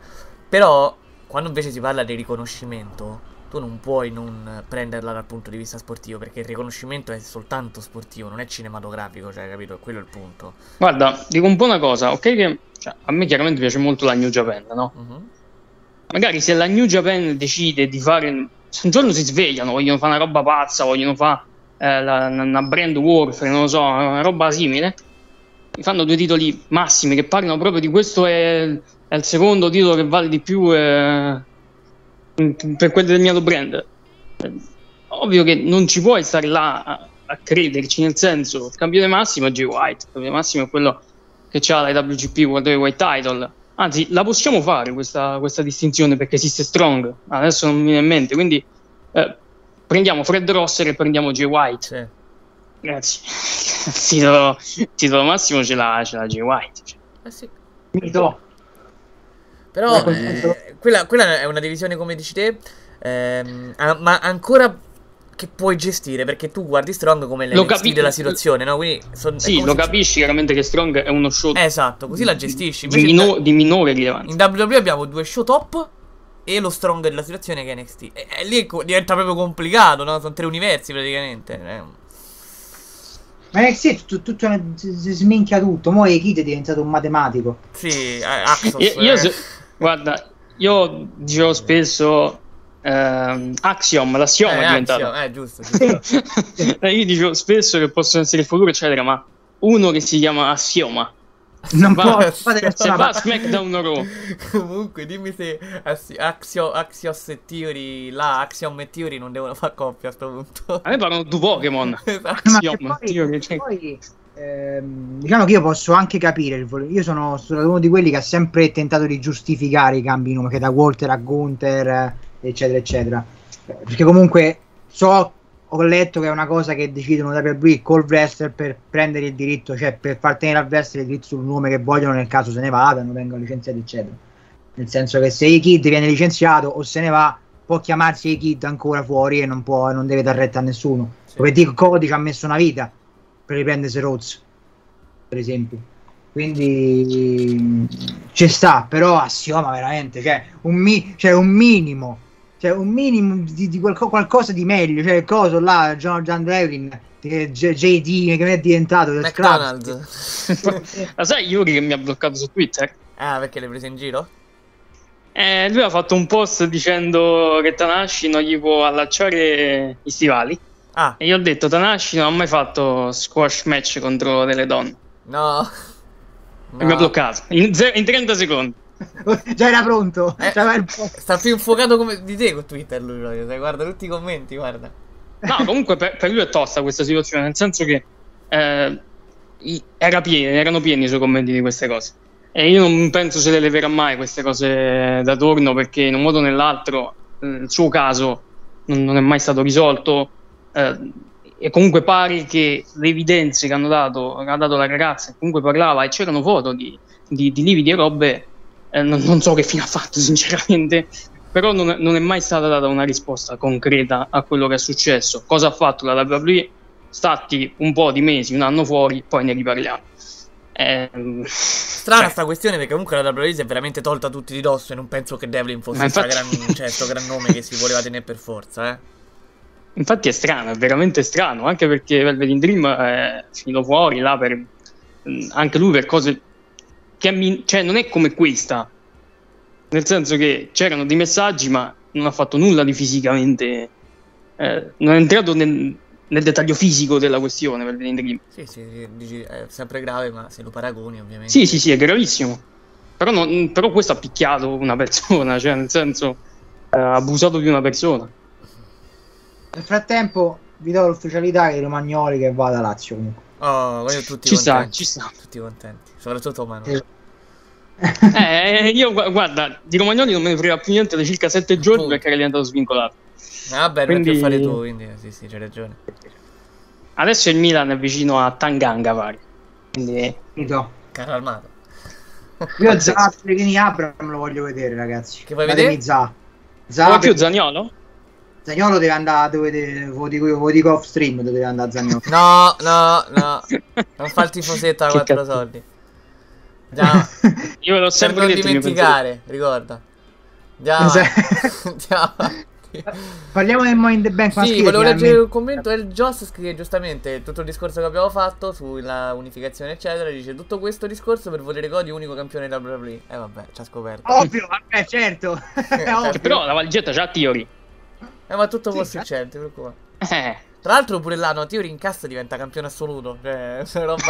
Però, quando invece si parla di riconoscimento, tu non puoi non prenderla dal punto di vista sportivo, perché il riconoscimento è soltanto sportivo, non è cinematografico, cioè, capito? Quello è il punto. Guarda, dico un po' una cosa, ok? Che cioè, a me chiaramente piace molto la New Japan, no? Mhm. Magari se la New Japan decide di fare. Un giorno si svegliano, vogliono fare una roba pazza, vogliono fare eh, la- una brand warfare, non lo so, una roba simile. Mi fanno due titoli massimi che parlano proprio di questo è, è il secondo titolo che vale di più eh, per quel determinato brand. Ovvio che non ci puoi stare là a, a crederci, nel senso, il campione massimo è Jay White, il campione massimo è quello che ha la WGP World Heavyweight Title. Anzi, la possiamo fare questa, questa distinzione perché esiste Strong, adesso non mi viene in mente, quindi eh, prendiamo Fred Rosser e prendiamo Jay White. Grazie. Il titolo, il titolo massimo ce l'ha, ce l'ha Jay White. cioè. Eh sì. Però eh, quella, quella è una divisione come dici te, ehm, ma ancora che puoi gestire perché tu guardi Strong come Lo l'NXT capi- della situazione, no? Quindi son- Sì, lo capisci chiaramente che Strong è uno show Esatto, così la gestisci. di, mino- di minore rilevanza. in WWE abbiamo due show top e lo Strong della situazione che è NXT. E, e lì co- diventa proprio complicato, no? Sono tre universi praticamente. Eh, Ma NXT è tutto, tutto una- si, si sminchia tutto. Mo' Kid è diventato un matematico. Sì, eh, Axos. Io, io eh. se- guarda, io dicevo spesso ehm, Axiom, l'assioma Eh, è diventato. Axiom, eh, giusto, giusto. Eh, io dicevo spesso che possono essere il futuro, eccetera, ma uno che si chiama Assioma. Non va, può fare se va a. SmackDown o Raw. Comunque, dimmi se Axi- Axio, Axios e Theory, là, Axiom e Theory non devono fare coppia a sto punto. A me parlano due Pokémon. Ma che Axiom, poi- Theory, cioè- poi, ehm, diciamo che io posso anche capire il vol- io sono stato uno di quelli che ha sempre tentato di giustificare i cambi di nome che da Walter a Gunther eh, eccetera eccetera. Perché comunque so ho letto che è una cosa che decidono WWE col wrestler per prendere il diritto cioè per far tenere al wrestler il diritto sul nome che vogliono nel caso se ne vadano vengano licenziati eccetera. Nel senso che se i kid viene licenziato o se ne va può chiamarsi i kid ancora fuori e non, può, non deve dar retta a nessuno. Come dico Cody ci ha messo una vita per riprendersi Rhodes per esempio. Quindi ci sta però Assioma veramente cioè un, mi- cioè, un minimo cioè un minimo di, di qualco- qualcosa di meglio cioè il coso là John, John Devlin che J- JD che è diventato del McDonald's. La sai Yuri che mi ha bloccato su Twitter? Ah, perché l'hai preso in giro? Eh, lui ha fatto un post dicendo che Tanashi non gli può allacciare i stivali. Ah. E io ho detto Tanashi non ha mai fatto squash match contro delle donne. No. E mi ha bloccato in, in 30 secondi. Già era pronto Eh, po- Sta più infuocato come di te con Twitter lui proprio. Guarda tutti i commenti, guarda. No, comunque per, per lui è tosta questa situazione, nel senso che eh, era pieno, erano pieni i suoi commenti di queste cose. E io non penso se le leverà mai queste cose da torno perché in un modo o nell'altro eh, il suo caso non, non è mai stato risolto. eh, e comunque pare che le evidenze che hanno dato, che ha dato la ragazza, comunque parlava e c'erano foto di, di, di lividi e robe, eh, non, non so che fine ha fatto sinceramente, però non è, non è mai stata data una risposta concreta a quello che è successo. Cosa ha fatto la WWE? Stati un po' di mesi, un anno fuori, poi ne riparliamo. Ehm, Strana sta questione perché comunque la WWE si è veramente tolta tutti di dosso e non penso che Devlin fosse infatti- gran, cioè, sto gran nome che si voleva tenere per forza, eh. Infatti è strano, è veramente strano, anche perché Velvet Dream è finito fuori là per anche lui per cose che mi- cioè non è come questa. Nel senso che c'erano dei messaggi, ma non ha fatto nulla di fisicamente eh, non è entrato nel, nel dettaglio fisico della questione Dream. Sì, sì, dici, è sempre grave, ma se lo paragoni ovviamente. Sì, sì, sì, è gravissimo. Però, non- però questo ha picchiato una persona, cioè nel senso ha abusato di una persona. Nel frattempo vi do l'ufficialità che i romagnoli che va da Lazio comunque. Oh, voglio tutti Ci sta, contenti. ci sta. Tutti contenti, soprattutto Manuel. Eh, Eh, io gu- guarda, di Romagnoli non me ne frega più niente da circa sette giorni perché era diventato svincolato. Ah, beh, non è Quindi- più fare tu, quindi sì, sì, c'hai ragione. Adesso il Milan è vicino a Tanganga, pare. Quindi. Carro armato. Io Zaha Pellegrini Abram lo voglio vedere, ragazzi. Che vuoi Datemi vedere? Zaha. non Zaha è più Zaniolo? Zagnolo deve andare dove deve, lo dico, lo dico off stream dove deve andare Zagnolo. No, no, no. Non fa il tifosetto a Che quattro cazzo. soldi. Già, Io l'ho per sempre non detto. il dimenticare, ricorda. Già, andiamo avanti. Parliamo del Money in the Bank Sì, volevo leggere un commento. El Joss scrive giustamente tutto il discorso che abbiamo fatto sulla unificazione, eccetera. Dice tutto questo discorso per volere Cody unico campione della WWE. Eh, vabbè, ci ha scoperto. Ovvio, vabbè, certo. Però la valigetta c'ha Tiori. Eh, ma tutto può Sì, succedere, ti preoccupare. Eh. Tra l'altro, pure là, no, Theory in cassa diventa campione assoluto. Cioè, una roba.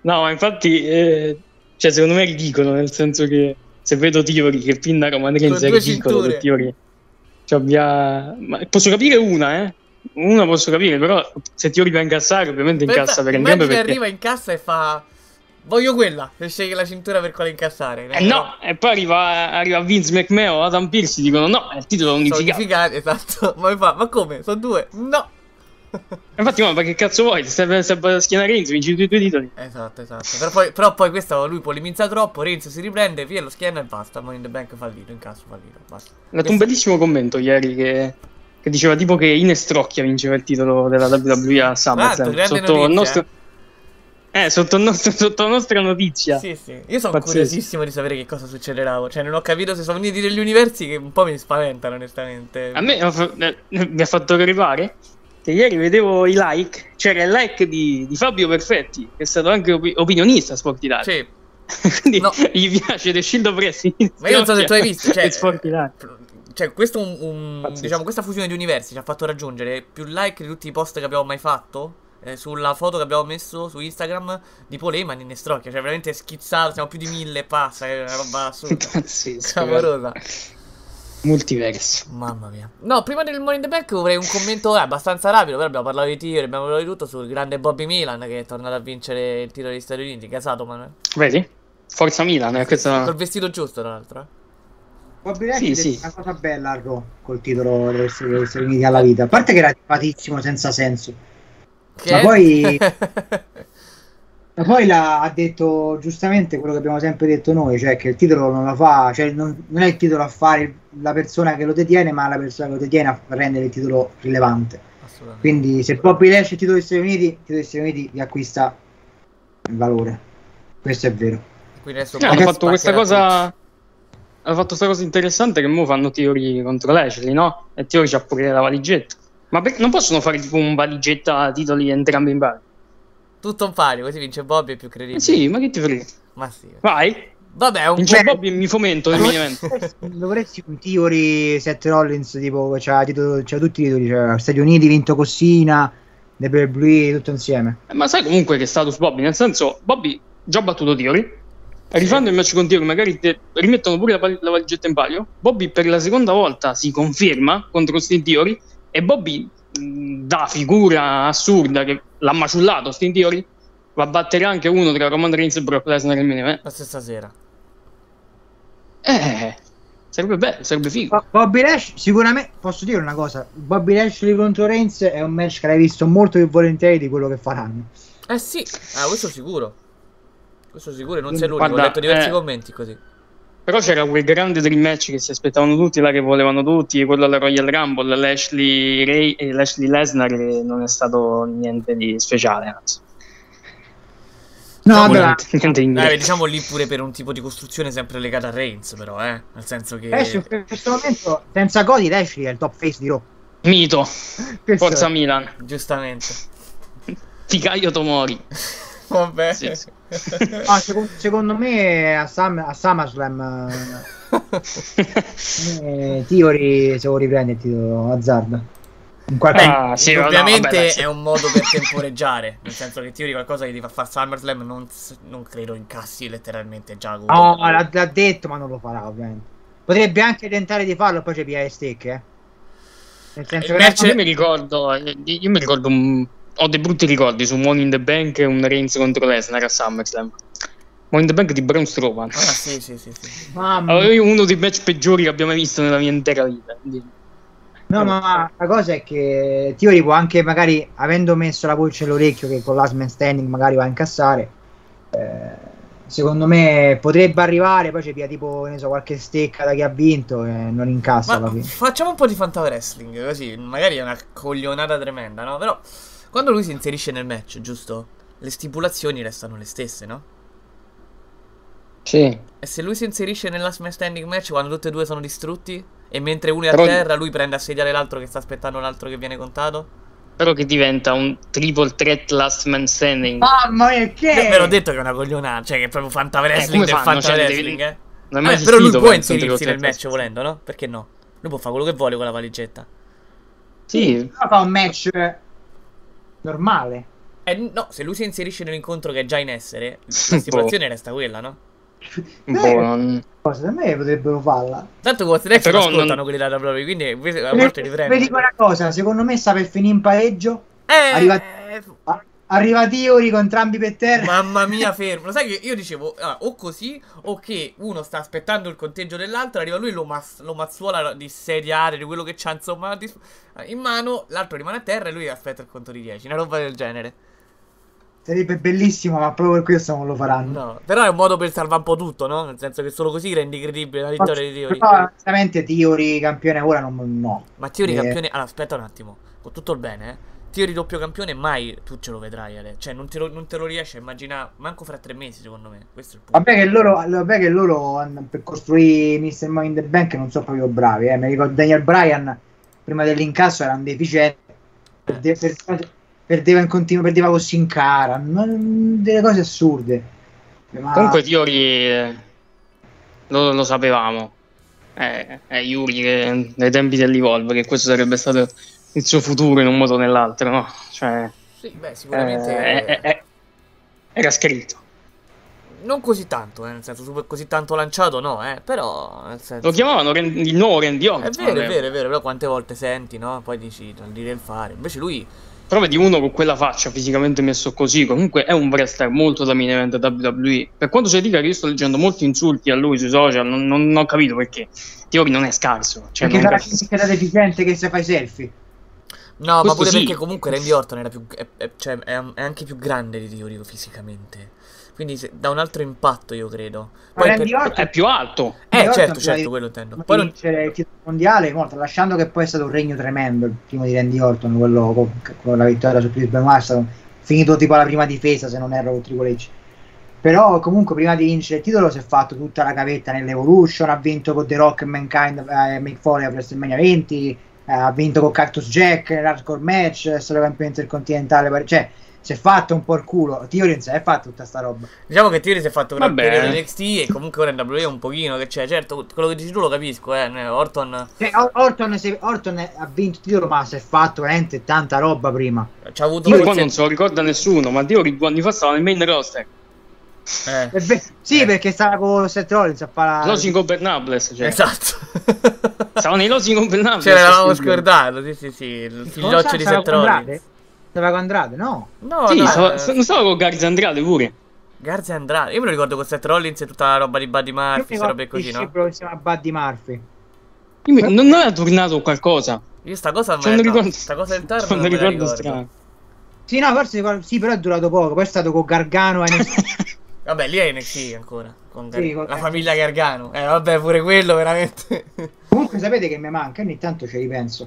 No, ma infatti, eh, cioè, secondo me è ridicolo, nel senso che se vedo Tiori che pinna Roman Reigns è ridicolo cinture. che Tiori ci abbia... Ma posso capire una, eh? Una posso capire, però se Tiori va a incassare, ovviamente incassa per entrambe Immagini perché... arriva in cassa e fa. Voglio quella. E sceglie la cintura per quale incassare. Eh no, e poi arriva, arriva Vince McMahon, Adam Pierce, dicono no, il titolo è unificato. esatto. Ma fa, ma come? Sono due? No. Infatti, ma che cazzo vuoi? Se stai se vai a schiena Reigns, vinci tutti i tuoi titoli. Esatto, esatto. Però poi, però poi questo lui polemizza troppo. Renzo si riprende, via lo schiena e basta. Money in the bank fallito, incasso fallito. Basta. Ho letto un bellissimo commento ieri che, che diceva tipo che Ines Trocchia vinceva il titolo della WWE a SummerSlam. grande Sotto, il nostro... eh, sotto, il nostro- sotto la nostra notizia. Sì, sì. Io sono Pazzesco. curiosissimo di sapere che cosa succederà. Cioè, non ho capito se sono venuti degli universi che un po' mi spaventano, onestamente. A me eh, mi ha fatto arrivare che ieri vedevo i like. C'era il like di, di Fabio Perfetti, che è stato anche opi- opinionista a Sport Italia. Sì. Quindi gli piace The Shield of Wrestling. Ma io non so se tu hai visto, cioè, Sport Italia. Cioè, questo un, un- diciamo, questa fusione di universi ci ha fatto raggiungere più like di tutti i post che abbiamo mai fatto. Eh, sulla foto che abbiamo messo su Instagram di Polema e Nestrocchia, cioè veramente schizzato, siamo più di mille e passa, è una roba assurda. Pazzesco, Clamorosa. Multiverso. Mamma mia. No, prima del in the Bank vorrei un commento eh, abbastanza rapido, però abbiamo parlato di tiro, abbiamo parlato di tutto sul grande Bobby Milan che è tornato a vincere il titolo degli Stati Uniti, casato Manuel. Vedi? Forza Milan, eh, questa... Col vestito giusto, tra l'altro. eh. Bobby Sì, sì. una cosa bella a Raw, col titolo degli Stati Uniti alla vita. A parte che era simpatissimo senza senso. Che Ma è- poi, ma poi la- ha detto giustamente quello che abbiamo sempre detto noi, cioè che il titolo non lo fa, cioè non, non è il titolo a fare la persona che lo detiene, ma la persona che lo detiene a rendere il titolo rilevante. Quindi se Bobby Lashley il titolo degli Stati Uniti, il titolo degli Stati Uniti vi acquista il valore. Questo è vero. Quindi adesso Eh, hanno fatto questa cosa. Hanno fatto questa cosa interessante che mo fanno Theory contro Lashley, no? E Theory c'ha pure la valigetta. Ma perché non possono fare tipo un valigetta a titoli entrambi in pari? tutto. Un pari, così vince Bobby è più credibile. Eh sì, ma che ti frega? Ma sì. Vai. Vabbè, un Vince po'- Bobby mi fomento event. Dovresti un Theory Seth Rollins tipo c'ha, titolo- c'ha tutti i titoli, cioè Stati Uniti vinto Cossina, The WWE, tutto insieme. Eh, Ma sai comunque che status Bobby? Nel senso, Bobby già battuto Theory. Rifando il match con Theory, magari te- rimettono pure la, la valigetta in palio. Bobby per la seconda volta si conferma contro Sting Theory. E Bobby, mh, da figura assurda che l'ha maciullato Sting Theory, va a battere anche uno tra Roman Reigns e Brock Lesnar nel main event. La stessa sera. Eh, sarebbe bello, sarebbe figo. Bo- Bobby Lashley, sicuramente posso dire una cosa: Bobby Lashley contro Reigns è un match che l'hai visto molto più volentieri di quello che faranno. Eh sì, ah, questo sicuro. Questo sicuro, non sei l'unico, Guarda, ho letto diversi eh, commenti così. Però c'era quel grande dream match che si aspettavano tutti, là che volevano tutti, quello alla Royal Rumble, Lashley, Ray, e Lashley Lesnar, che non è stato niente di speciale, anzi. No, Diciamo vabbè, niente, niente di Eh, niente. diciamo lì pure per un tipo di costruzione sempre legata a Reigns, però, eh. Nel senso che. Lashley in questo momento, senza Cody, Lashley è il top face di Raw. Mito, Questo Forza è. Milan, Giustamente. Ficaio Tomori. Vabbè. Sì, sì. Ah, secondo, secondo me a, Sam- a SummerSlam eh, Theory se vuoi riprendere il titolo qualche Ah, sì, no, Ovviamente sì. è un modo per temporeggiare. Nel senso che Theory qualcosa che ti fa fare SummerSlam non, non credo incassi letteralmente già. No, l'ha, l'ha detto, ma non lo farà, ovviamente. Potrebbe anche tentare di farlo, poi c'è pia le stecche, eh. Nel senso che Io mi ricordo, eh, io mi ricordo, un- ho dei brutti ricordi su Money in the Bank e un Reigns contro Lesnar a SummerSlam. Money in the Bank di Braun Strowman. Ah, sì, sì, sì. sì. Mamma Allora, io uno dei match peggiori che abbia mai visto nella mia intera vita. quindi- No, ma la cosa è che Theory può anche, magari, avendo messo la voce all'orecchio che con l'Asman Standing magari va a incassare, eh, secondo me potrebbe arrivare, poi c'è via tipo, ne so, qualche stecca da chi ha vinto e non incassa Ma facciamo un po' di fanta wrestling, così magari è una coglionata tremenda, no? Però quando lui si inserisce nel match, giusto? Le stipulazioni restano le stesse, no? Sì. E se lui si inserisce nel last man standing match quando tutti e due sono distrutti? E mentre uno è a Però- terra, lui prende a sediare l'altro che sta aspettando l'altro che viene contato? Però che diventa un triple threat last man standing. Mamma mia, che Ve l'ho detto che è una coglionata, cioè che è proprio fanta wrestling come del fanno? fanta Cioè, devi- wrestling, eh? Non è Vabbè, però lui può inserirsi nel match volendo, no? Perché no? Lui può fare quello che vuole con la valigetta. Sì. Però fa un match normale. Eh, no, se lui si inserisce nell'incontro che è già in essere, la stipulazione resta quella, no? Un po'. non- Cosa da me potrebbero farla. Tanto con Next Però non ascoltano non- quelli da WWE, quindi a volte li Vedi prende. una cosa, secondo me sta per finire in pareggio. Eh, Arriva, a- arriva Theory con entrambi per terra. Mamma mia, fermo. Lo sai che io dicevo, ah, o così, o che uno sta aspettando il conteggio dell'altro, arriva lui, lo, mas- lo mazzuola di seriare, di quello che c'ha insomma di- in mano, l'altro rimane a terra e lui aspetta il conto di 10, una roba del genere. Sarebbe bellissimo, ma proprio per questo non lo faranno. No, però è un modo per salvare un po' tutto, no? Nel senso che solo così rendi credibile la vittoria di Theory. Però, onestamente, Theory campione ora non. No. Ma Theory Eh, campione. Allora, aspetta un attimo. Con tutto il bene, eh. Theory doppio campione, mai tu ce lo vedrai, Ale. Cioè, non te lo, non te lo riesci a immaginare. Manco fra tre mesi, secondo me. Questo è il punto. Vabbè che loro, vabbè che loro hanno- per costruire Mr. Money in the Bank non sono proprio bravi. Eh. Mi ricordo Daniel Bryan prima dell'incasso era un deficiente. Perde- per- Perdeva in continuo, perdeva con Sin Cara. non- Delle cose assurde. Ma- Comunque Fiori eh, lo, lo sapevamo. È, è Yuri che nei tempi dell'Evolve che questo sarebbe stato il suo futuro in un modo o nell'altro, no? Cioè, Sì, beh, sicuramente. eh, eh, eh, era scritto. Non così tanto, eh. Nel senso, così tanto lanciato, no, eh. Però, nel senso. Lo chiamavano Ren- il nuovo Randy È Orton. vero, è vero, è vero. Però quante volte senti, no? Poi dici, al dire il fare. Invece lui. Però vedi uno con quella faccia fisicamente messo così, comunque è un wrestler molto da main event WWE. Per quanto si dica che io sto leggendo molti insulti a lui sui social, non, non- non ho capito perché. Theory non è scarso. Cioè, Perché non sarà che da deficiente che se fai selfie. No, ma Questo pure sì. perché comunque Randy Orton era più. È, è- cioè, è, è anche più grande di Theory fisicamente. Quindi se- da un altro impatto, io credo. Ma Poi Randy per- Orton- È più alto. Eh, Randy certo, certo, quello intendo. Poi non- vincere il titolo mondiale, mo, lasciando che poi è stato un regno tremendo il primo di Randy Orton, quello con, con la vittoria su Chris Benoit, è stato finito tipo alla prima difesa se non erro con Triple H. Però comunque prima di vincere il titolo si è fatto tutta la gavetta nell'Evolution, ha vinto con The Rock e Mankind e Mick Foley a WrestleMania 20, eh, ha vinto con Cactus Jack nell'hardcore match, è stato campione intercontinentale, cioè si è fatto un po' il culo, Theory si è fatto tutta sta roba. Diciamo che Theory si è fatto un Vabbè. periodo in NXT e comunque ora in WWE un pochino che c'è. Certo, quello che dici tu lo capisco, eh. Orton Cioè, Or- Orton, se- Orton ha vinto il titolo, ma si è fatto veramente tanta roba prima. ci ha avuto Io qua forse- non se lo ricorda nessuno, ma Theory due anni fa stava nel main roster. Eh, È ve- sì, perché stava con Seth Rollins a fare la- Los Ingobernables, cioè. Esatto. Stava nei Los Ingobernables. Ce l'avevamo sti due. scordato, sì, sì, sì. Il Non figlioccio di Seth? Rollins. Stava con Andrade, no? No, Sì, no, stava, eh, non stava con Garza Andrade pure. Garza Andrade. Io me lo ricordo con Seth Rollins e tutta la roba di Buddy Io Murphy, queste robe così, che no? Scipro insieme a Buddy Murphy. Io mi- non aveva tornato qualcosa. Io sta cosa, C'ho me- un no, ricordo- sta cosa del un non me la ricordo ricordo. strano. Sì, no, forse sì, però è durato poco. Poi è stato con Gargano e Vabbè, lì è NXT ancora. Con Sì, Gar- con- la famiglia Gargano. Eh, vabbè, pure quello veramente. Comunque sapete che mi manca, ogni tanto ci ripenso.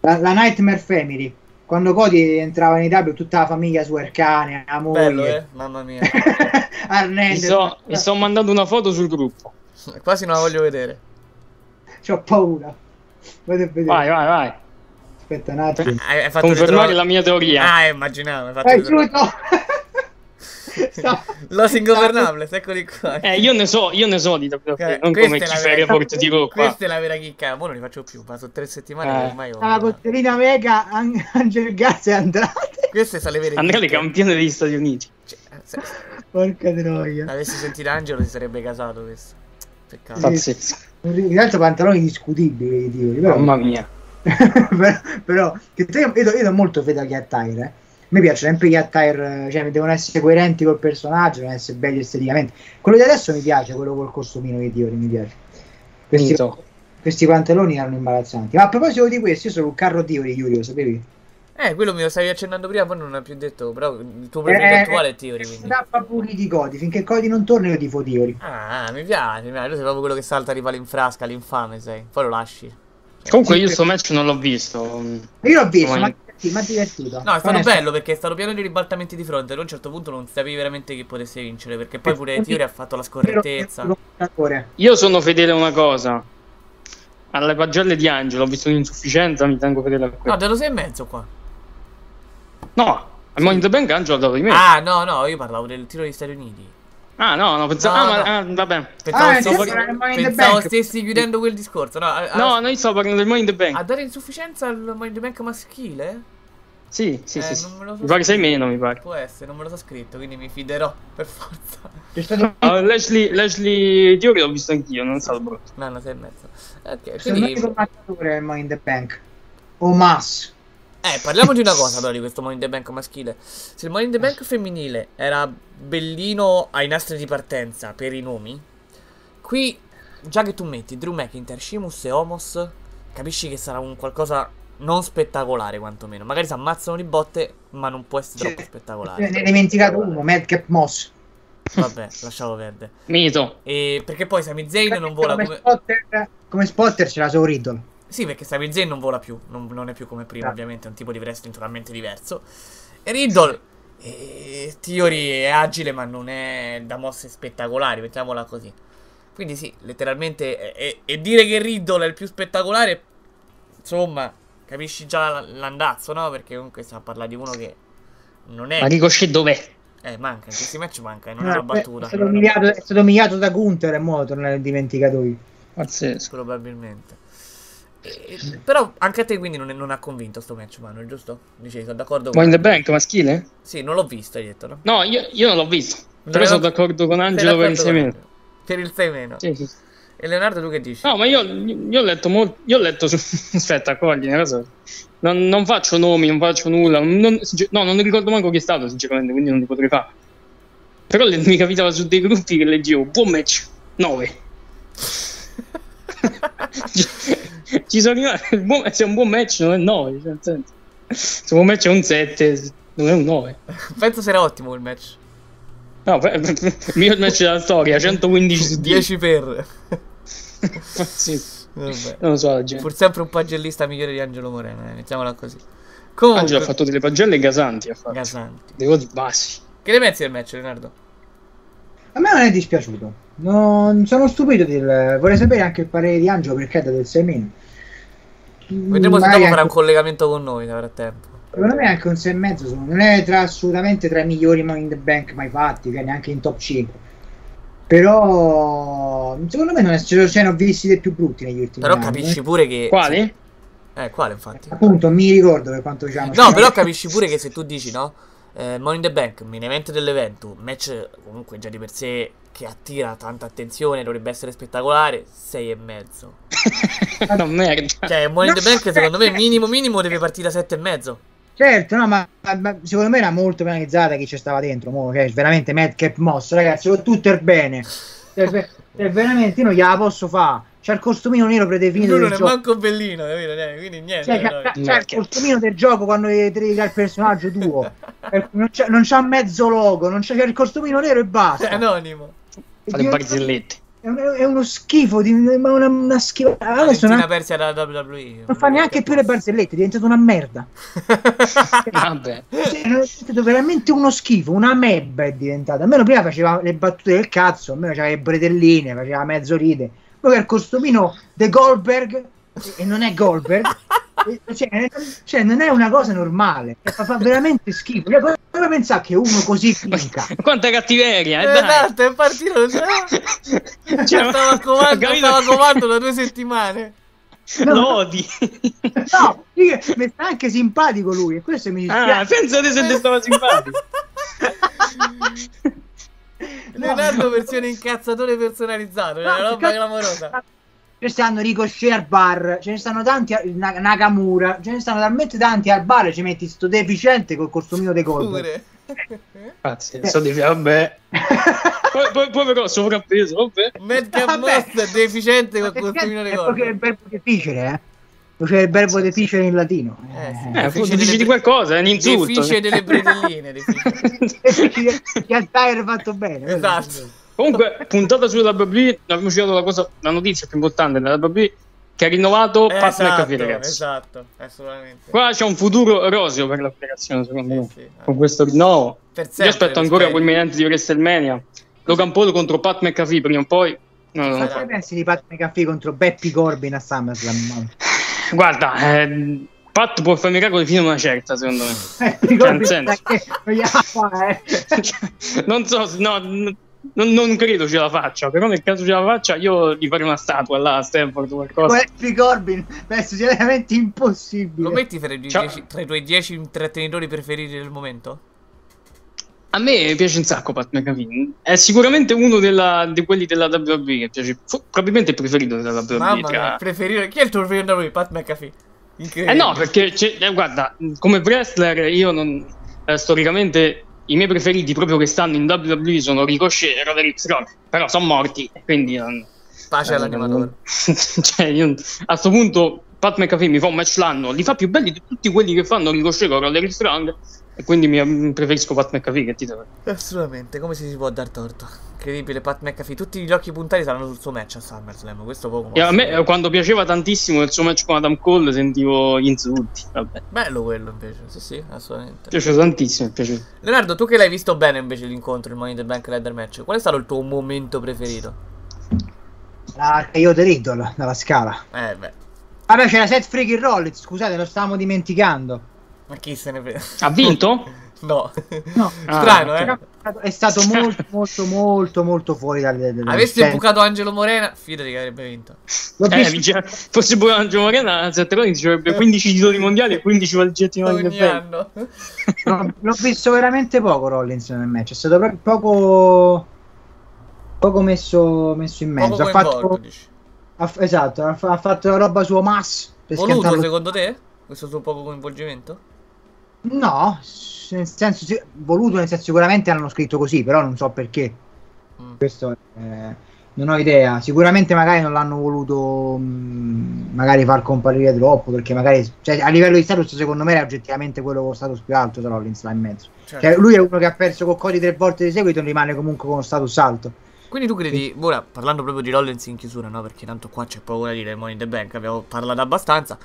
La, la Nightmare Family, quando Cody entrava in IW tutta la famiglia su Ercane, la moglie, Bello, eh? Mamma mia. Mi Arnende, sto, mi sto mandando una foto sul gruppo. Quasi non la voglio vedere. C'ho paura. Vai, vai, vai. Aspetta un attimo. Hai, hai fatto Confermare ritrovo- la mia teoria. Ah, immaginavo. Hai fatto Hai! Los Ingovernables, eccoli qua. Eh, io ne so, io ne so di WWE, Eh, non questa come vera- fa report di qua. Questa è la vera chicca. Ora non li faccio più. Passo tre settimane Eh. ormai ho. La Cotterina Mega, An- Angel Gas e Andrade. Queste sono le vere Andrade chicche. campione degli Stati Uniti. Cioè, se Porca troia. avessi sentito Angelo si sarebbe casato questo. Peccato. Pazzesco. In realtà pantaloni discutibili, però, Mamma mia. però, però che te- io, io, io do molto fede agli attire. Eh. Me piace sempre gli attire, cioè devono essere coerenti col personaggio, devono essere belli esteticamente. Quello di adesso mi piace, quello col costumino di Dio, mi piace. Questi, questi pantaloni erano imbarazzanti. Ma a proposito di questo, io sono un carro Dio di Giulio, sapevi? Eh, quello me lo stavi accennando prima, poi non l'ha più detto. Però il tuo preferito Eh, attuale è Theory. Quindi. Tappa puri di Cody, finché Cody non torna io tifo Theory. Ah, mi piace, mi piace. Tu sei proprio quello che salta rivale in frasca, l'infame sei. Poi lo lasci. Comunque io sto match non l'ho visto. Io l'ho visto, Come- ma mi ha divertito. No, è stato Onesto. bello perché è stato pieno di ribaltamenti di fronte. A un certo punto non sapevi veramente chi potesse vincere. Perché poi pure Theory ha fatto la scorrettezza. Io sono fedele a una cosa. Alle pagelle di Angelo ho visto un'insufficienza, mi tengo fedele a No, quello. dato sei e mezzo qua. No, al Money in the Bank Angelo ha dato di me. Ah, no, no, io parlavo del tiro degli Stati Uniti. Ah, no, no, pensavo... No, ah, ma, no. ah, vabbè. Pensavo, Ah, stessi, in the pensavo stessi chiudendo quel discorso. No, a, a- No, no, io stavo parlando del Money in the Bank. a dare insufficienza al Money in the Bank maschile? Sì, sì, Eh, sì. sì. non me lo so Mi pare sei meno, mi pare. Può essere, non me lo so scritto, quindi mi fiderò per forza. Stato Ah, Leslie, Leslie Theory l'ho visto anch'io, non stato brutto. No, no, sei e mezzo. Ok, quindi... il combattatore è il Money in the Bank. O Mass. Eh, parliamo di una cosa però di questo Money in the Bank maschile. Se il Money in the Bank femminile era bellino ai nastri di partenza per i nomi, qui già che tu metti Drew McIntyre, Sheamus e Homos, capisci che sarà un qualcosa non spettacolare quantomeno. Magari si ammazzano di botte, ma non può essere troppo spettacolare. ne hai dimenticato uno, Madcap Moss. Vabbè, lasciamo perdere. Mito. E perché poi Sami Zayn non vola come, come... spotter, come spotter c'era solo Riddle. Sì, perché Sami Zayn non vola più, non, non è più come prima, ovviamente, è un tipo di wrestling totalmente diverso. E Riddle, eh, Theory è agile, ma non è da mosse spettacolari, mettiamola così. Quindi sì, letteralmente, e, e dire che Riddle è il più spettacolare, insomma, capisci già l'andazzo, no? Perché comunque stiamo a parlare di uno che non è... Ma Ricochet dov'è? Eh, manca, in questi match manca, e non è Ah, una battuta. È stato, umiliato, è stato umiliato da Gunther e mo torna nel dimenticatoio. Pazzesco. Probabilmente. E- però anche a te quindi non, non ha convinto sto match, Manuel, giusto? Dicevi, sono d'accordo con... In the Bank maschile? Sì, non l'ho visto, hai detto, no? No, io, io non l'ho visto. Non Però sono d'accordo con Angelo per il d'accordo 6 con meno. Per il 6 meno. Sì, sì. E Leonardo tu che dici? No, ma io, io ho letto molto. Io ho letto su. Aspetta, cogli. Non, non faccio nomi, non faccio nulla. non- no, non ricordo manco chi è stato, sinceramente, quindi non li potrei fare. Però le- mi capitava su dei gruppi che leggevo buon match 9. Ci sono arrivato. il buon- Se è un buon match non è 9. Cioè. Se un buon match è un 7, non è un 9. Penso sarà ottimo il match. No, per- per- per- il miglior match della storia, 115 su 10. 10 per. Sì. Vabbè. Non lo so, la gente. Pur sempre un pagellista migliore di Angelo Moreno, eh, mettiamola così. Comunque, Angelo ha fatto delle pagelle gasanti. Ha fatto. Gasanti. Dei voti bassi. Che ne pensi del match, Leonardo? A me non è dispiaciuto. Non sono stupito del... Vorrei sapere anche il parere di Angelo perché è del 6 meno. Vedremo se dopo farà un collegamento con noi nel frattempo. Secondo me anche un 6 e mezzo non è tra, assolutamente tra i migliori Money in the Bank mai fatti, che neanche in top 5. Però secondo me non è, ce ce ne ho visti dei più brutti negli ultimi Però anni. capisci eh. pure che. Quali? Eh, quale infatti? Appunto, mi ricordo per quanto diciamo. No, però capisci pure che se tu dici, no? Eh, Money in the Bank, main event dell'evento, match comunque già di per sé che attira tanta attenzione, dovrebbe essere spettacolare, 6 e mezzo. no, merda. Cioè, Money in the Bank secondo me minimo minimo deve partire da 7 e mezzo. Certo, no, ma, ma secondo me era molto penalizzata chi ci stava dentro. Mo, cioè, veramente Madcap Moss, ragazzi, tutto il bene. Cioè, ve- veramente io non gliela posso fare. c'ha il costumino nero predefinito Lui del non è gioco. manco bellino, capito? Quindi niente. Cioè, c'ha, c'ha il costumino del gioco quando devi creare il personaggio tuo. Non, c'ha, non c'ha mezzo logo, non c'ha, c'ha il costumino nero e basta. È anonimo. Fa le barzellette. È, un- è uno schifo, di, ma una, una schifo. Adesso non, Persia da WWE. non fa neanche più le barzellette, è diventato una merda. Vabbè. Cioè, è diventato veramente uno schifo, una mebba è diventata. Almeno prima faceva le battute del cazzo, almeno c'aveva le bretelline, faceva mezzo ride. Poi il costumino De Goldberg, e- non è Goldberg, cioè, cioè, non è una cosa normale, Cioè, fa, fa veramente schifo. Cioè, come pensare che uno così finca? Quanta cattiveria, eh, Eh, dai. esatto, è partito. so. Cioè, stava a comando, stava a comando da due settimane. No. Lo odi. No, io- mi sta anche simpatico lui, e questo mi dispiace. Ah, pensate se ti stava simpatico. Leonardo versione incazzatore personalizzato, è No, una roba clamorosa. Ce ne stanno Ricochet al bar, ce ne stanno tanti, a- Na- Nakamura, ce ne stanno talmente tanti al bar ci metti sto deficiente col costumino dei Goldberg. Pure. Pazienza di vabbè. poi, poi, poi però sovrappeso, vabbè. Madcap Monster deficiente col costumino dei È gol. proprio il verbo deficere, eh? C'è il verbo deficere in latino. Eh, forse dici di qualcosa, è un insulto. Defice delle bretelline. defice. In realtà era fatto bene. quello Esatto. Comunque, puntata sulla WWE, abbiamo citato la cosa, la notizia più importante della WWE, che ha rinnovato Pat Esatto, McAfee, ragazzi. esatto, assolutamente. Qua c'è un futuro roseo per la federazione, secondo me. sì. Con questo rinnovo. Io aspetto ancora quel momento di WrestleMania. Logan Paul contro Pat McAfee prima o poi. No, no. Cosa ne pensi di Pat McAfee contro Beppy Corbin a SummerSlam? Guarda, eh, Pat può fare miracoli fino a una certa, secondo me. Beppy Cioè, Corbin non eh. non so, se- no, non, non credo ce la faccia, però nel caso ce la faccia io gli farei una statua là a Stanford o qualcosa. Beppy Corbin penso sia veramente impossibile. Lo metti tra i, dieci- tra i tuoi 10 intrattenitori preferiti del momento? A me piace un sacco Pat McAfee, è sicuramente uno della- di quelli della WWE che piace, fu- probabilmente il preferito della WWE. Mamma tra- mia, preferire. Chi è il tuo preferito da lui? Pat McAfee. Eh no, perché eh, guarda, come wrestler io non eh, storicamente i miei preferiti proprio che stanno in WWE sono Ricochet e Roderick Strong, però sono morti, quindi non- Pace eh, all'animatore. cioè, io, a sto punto Pat McAfee mi fa un match l'anno, li fa più belli di tutti quelli che fanno Ricochet con Roderick Strong e quindi mi, mi preferisco Pat McAfee che ti devo Assolutamente, come si può dar torto? Incredibile, Pat McAfee. Tutti gli occhi puntati saranno sul suo match a SummerSlam. Questo poco. E a me quando piaceva tantissimo il suo match con Adam Cole sentivo gli insulti, vabbè. Bello quello invece. Sì, sì, assolutamente. Mi piace tantissimo, mi piace. Leonardo, tu che l'hai visto bene invece l'incontro, il Money in the Bank Ladder Match, qual è stato il tuo momento preferito? La Io The Riddle dalla scala. Eh beh, Vabbè, c'era Seth Freaking Rollins, scusate, lo stavamo dimenticando. Ma chi se ne frega? Ha vinto? No. No. Strano, Ah, eh? È stato molto, molto, molto, molto fuori dalle. dalle Avessi scene. bucato Angelo Morena, fidati che avrebbe vinto. L'ho Eh, visto- vinceva- fosse pure Angelo Morena, Sette Rollins ci avrebbe 15 titoli mondiali e 15 valigetti in Ogni anno. No, l'ho visto veramente poco Rollins nel match, è stato proprio poco poco messo, messo in mezzo. Poco ha fatto, ha esatto, ha, fa- ha fatto la roba su per Voluto secondo te? Questo suo poco coinvolgimento? No, nel senso voluto nel senso sicuramente hanno scritto così, però non so perché. Mm. Questo eh, non ho idea. Sicuramente magari non l'hanno voluto mh, magari far comparire troppo perché magari cioè, a livello di status secondo me era oggettivamente quello con lo status più alto Rollins là in mezzo. Certo. Cioè, lui è uno che ha perso con Cody tre volte di seguito e rimane comunque con lo status alto. Quindi tu credi, ora parlando proprio di Rollins in chiusura, no? Perché tanto qua c'è poco da dire, Money in the Bank, abbiamo parlato abbastanza.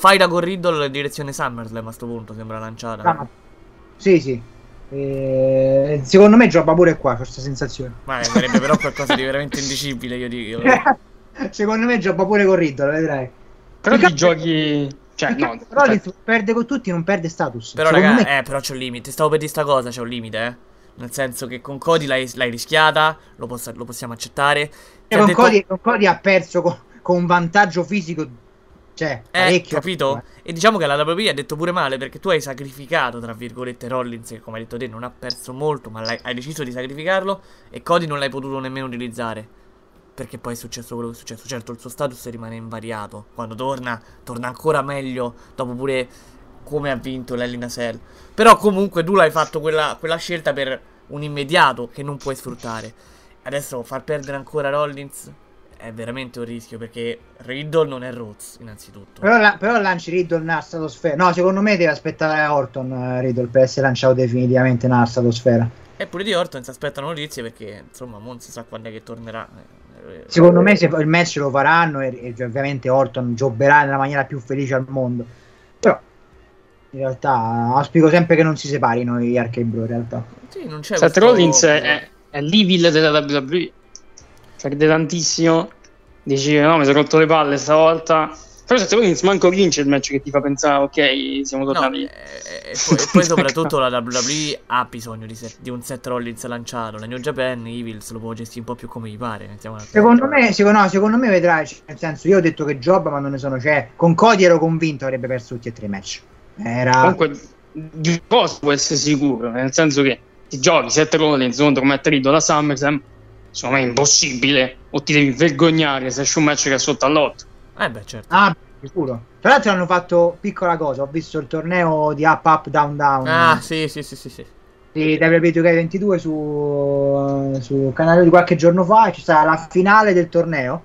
Fai da con Riddle in direzione SummerSlam a sto punto, sembra lanciata. Ah, sì, sì. Eh, secondo me gioca pure qua, ho questa sensazione. Ma sarebbe però qualcosa di veramente indicibile, io dico. secondo me gioca pure con Riddle, vedrai. Però Perché- ti giochi... Cioè, no, Rollins perde con tutti, non perde status. Però raga, me- eh, però c'è un limite. Stavo per dire sta cosa, c'è un limite, eh. Nel senso che con Cody l'hai, l'hai rischiata, lo, possa- lo possiamo accettare. Ti Cioè, con, detto- Cody, con Cody ha perso con, con un vantaggio fisico, cioè, Eh, capito? E diciamo che la WWE ha detto pure male perché tu hai sacrificato, tra virgolette, Rollins, che come hai detto te non ha perso molto, ma hai deciso di sacrificarlo e Cody non l'hai potuto nemmeno utilizzare. Perché poi è successo quello che è successo. Certo, il suo status rimane invariato. Quando torna, torna ancora meglio. Dopo pure come ha vinto l'Elina Cell. Però comunque tu l'hai fatto quella, quella scelta per un immediato che non puoi sfruttare. Adesso far perdere ancora Rollins è veramente un rischio perché Riddle non è Rhodes, innanzitutto. Però, la- però lanci Riddle nella stratosfera. No, secondo me deve aspettare Orton eh, Riddle per essere lanciato definitivamente nella stratosfera. E pure di Orton si aspettano notizie perché insomma non si sa quando è che tornerà. Secondo me se il match lo faranno e, e ovviamente Orton gioberà nella maniera più felice al mondo. Però in realtà auspico sempre che non si separino gli Arcade Bro in realtà. Sì, non c'è Seth questo- Rollins è, è l'evil della WWE. Perde tantissimo. Dici, no, mi sono rotto le palle stavolta. Però Seth Rollins manco vince il match che ti fa pensare, ok, siamo tornati. E poi, e poi soprattutto la WWE ha bisogno di, set- di un set Rollins lanciato. La New Japan, Evil se lo può gestire un po' più come gli pare. Secondo me, secondo, no, secondo me vedrai, cioè, nel senso io ho detto che Job ma non ne sono, cioè con Cody ero convinto avrebbe perso tutti e tre i match. Era Comunque, di cosa può essere sicuro? Nel senso che ti giochi Seth Rollins contro Matt Riddle alla SummerSlam, secondo me è impossibile. O ti devi vergognare se esce un match che è sotto all'otto. Eh beh, certo. Ah, sicuro. Tra l'altro hanno fatto piccola cosa, ho visto il torneo di Up Up Down Down. Ah, sì, sì, sì, sì, sì. di WWE 22 su, su canale di qualche giorno fa e c'è stata la finale del torneo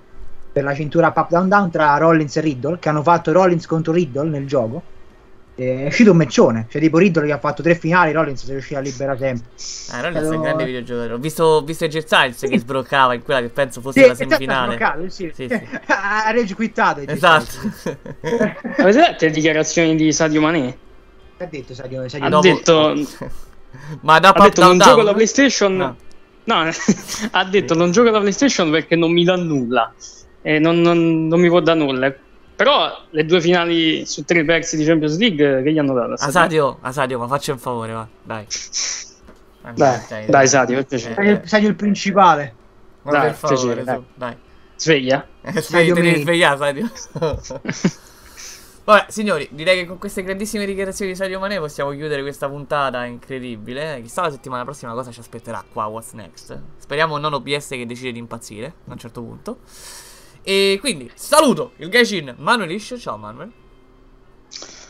per la cintura Up Up Down Down tra Rollins e Riddle che hanno fatto Rollins contro Riddle nel gioco è uscito un meccione cioè tipo Riddle che ha fatto tre finali Rollins si è riuscito a liberare sempre Eh, Rollins è un grande videogiocatore. Ho visto, ho visto AJ Styles che sbroccava in quella che penso fosse Sì, la esatto, semifinale. ha sbloccato, sì. Sì, sì. ha rage quittato AJ Esatto. Avete letto le dichiarazioni di Sadio Mané? Che ha detto Sadio, Sadio Ha Dopo- detto, Ma da ha detto non down, gioco down? la PlayStation. No, ha detto non gioco la PlayStation perché non mi dà nulla. E non, non- non mi può dare nulla. Però le due finali su tre persi di Champions League che gli hanno dato? Asadio, Asadio, ma faccia un favore, va. Dai. Dai, dai Sadio, per piacere. Sadio, Sadio il principale Ma Dai, per favore, piacere, su, dai. dai. Sveglia. Eh, svegli, Sadio te devi svegliare, Sadio. Vabbè, signori, direi che con queste grandissime dichiarazioni di Sadio Mané possiamo chiudere questa puntata incredibile. Chissà la settimana prossima cosa ci aspetterà qua, what's next. Speriamo non OBS che decide di impazzire a un certo punto. E quindi, saluto il Gaijin Manuel. Ciao Manuel.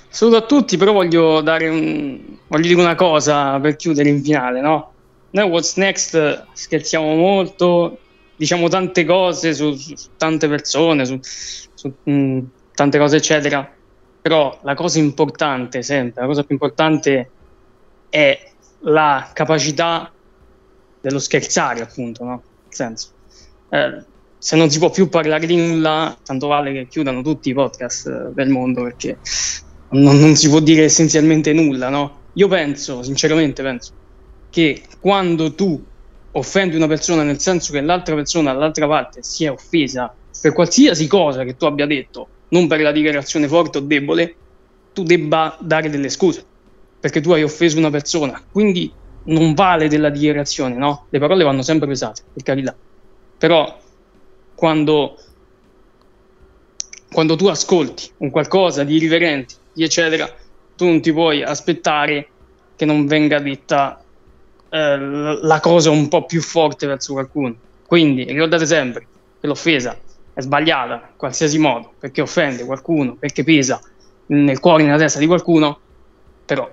Saluto a tutti, però voglio dare un... voglio dire una cosa per chiudere in finale, no? Noi What's Next scherziamo molto, diciamo tante cose su, su- tante persone, su, su, mh, tante cose eccetera, però la cosa importante sempre, la cosa più importante è la capacità dello scherzare, appunto, no? Nel senso, eh, se non si può più parlare di nulla, tanto vale che chiudano tutti i podcast eh, del mondo perché non, non si può dire essenzialmente nulla, no? Io penso, sinceramente penso, che quando tu offendi una persona nel senso che l'altra persona dall'altra parte si è offesa per qualsiasi cosa che tu abbia detto, non per la dichiarazione forte o debole, tu debba dare delle scuse, perché tu hai offeso una persona, quindi non vale della dichiarazione, no? Le parole vanno sempre pesate, per carità. Però quando quando tu ascolti un qualcosa di irriverente, di eccetera, tu non ti puoi aspettare che non venga detta eh, la cosa un po' più forte verso qualcuno. Quindi ricordate sempre che l'offesa è sbagliata in qualsiasi modo, perché offende qualcuno, perché pesa nel cuore e nella testa di qualcuno, però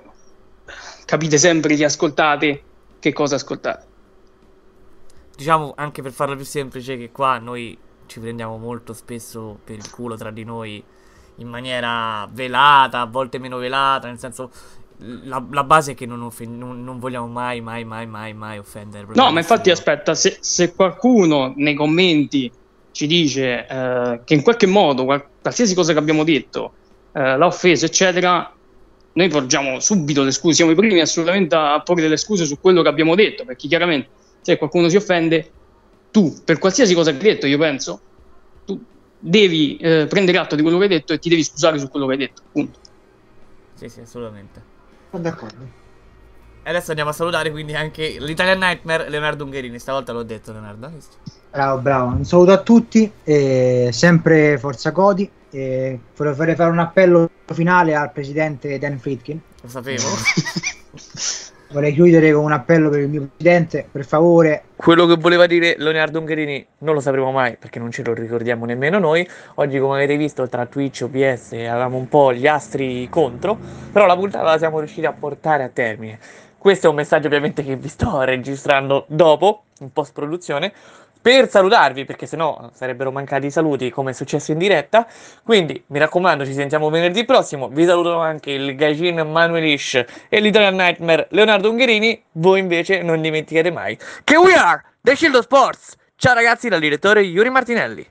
capite sempre che ascoltate che cosa ascoltate. Diciamo anche per farlo più semplice che qua noi ci prendiamo molto spesso per il culo tra di noi in maniera velata, a volte meno velata, nel senso la, la base è che non, non- non vogliamo mai, mai, mai, mai, mai offendere. No, ma infatti aspetta, se, se qualcuno nei commenti ci dice eh, che in qualche modo qual- qualsiasi cosa che abbiamo detto eh, l'ha offeso, eccetera, noi porgiamo subito le scuse, siamo i primi assolutamente a porre delle scuse su quello che abbiamo detto, perché chiaramente se qualcuno si offende, tu per qualsiasi cosa che hai detto, io penso, tu devi eh, prendere atto di quello che hai detto e ti devi scusare su quello che hai detto, punto. Sì, sì, assolutamente. sono d'accordo E adesso andiamo a salutare quindi anche l'Italian Nightmare Leonardo Ungherini. Stavolta l'ho detto, Leonardo. Bravo, bravo. Un saluto a tutti, e sempre Forza Codi. E vorrei fare un appello finale al presidente Dan Friedkin. Lo sapevo. Vorrei chiudere con un appello per il mio presidente, per favore. Quello che voleva dire Leonardo Ungherini non lo sapremo mai perché non ce lo ricordiamo nemmeno noi. Oggi, come avete visto, tra Twitch e OBS avevamo un po' gli astri contro, però la puntata la siamo riusciti a portare a termine. Questo è un messaggio ovviamente che vi sto registrando dopo, in post produzione. Per salutarvi, perché sennò sarebbero mancati i saluti come è successo in diretta. Quindi mi raccomando, ci sentiamo venerdì prossimo. Vi saluto anche il Gaijin Manuel Ish e l'Italian Nightmare Leonardo Ungherini. Voi invece non dimenticate mai che we are The Shield Sports. Ciao ragazzi dal direttore Yuri Martinelli.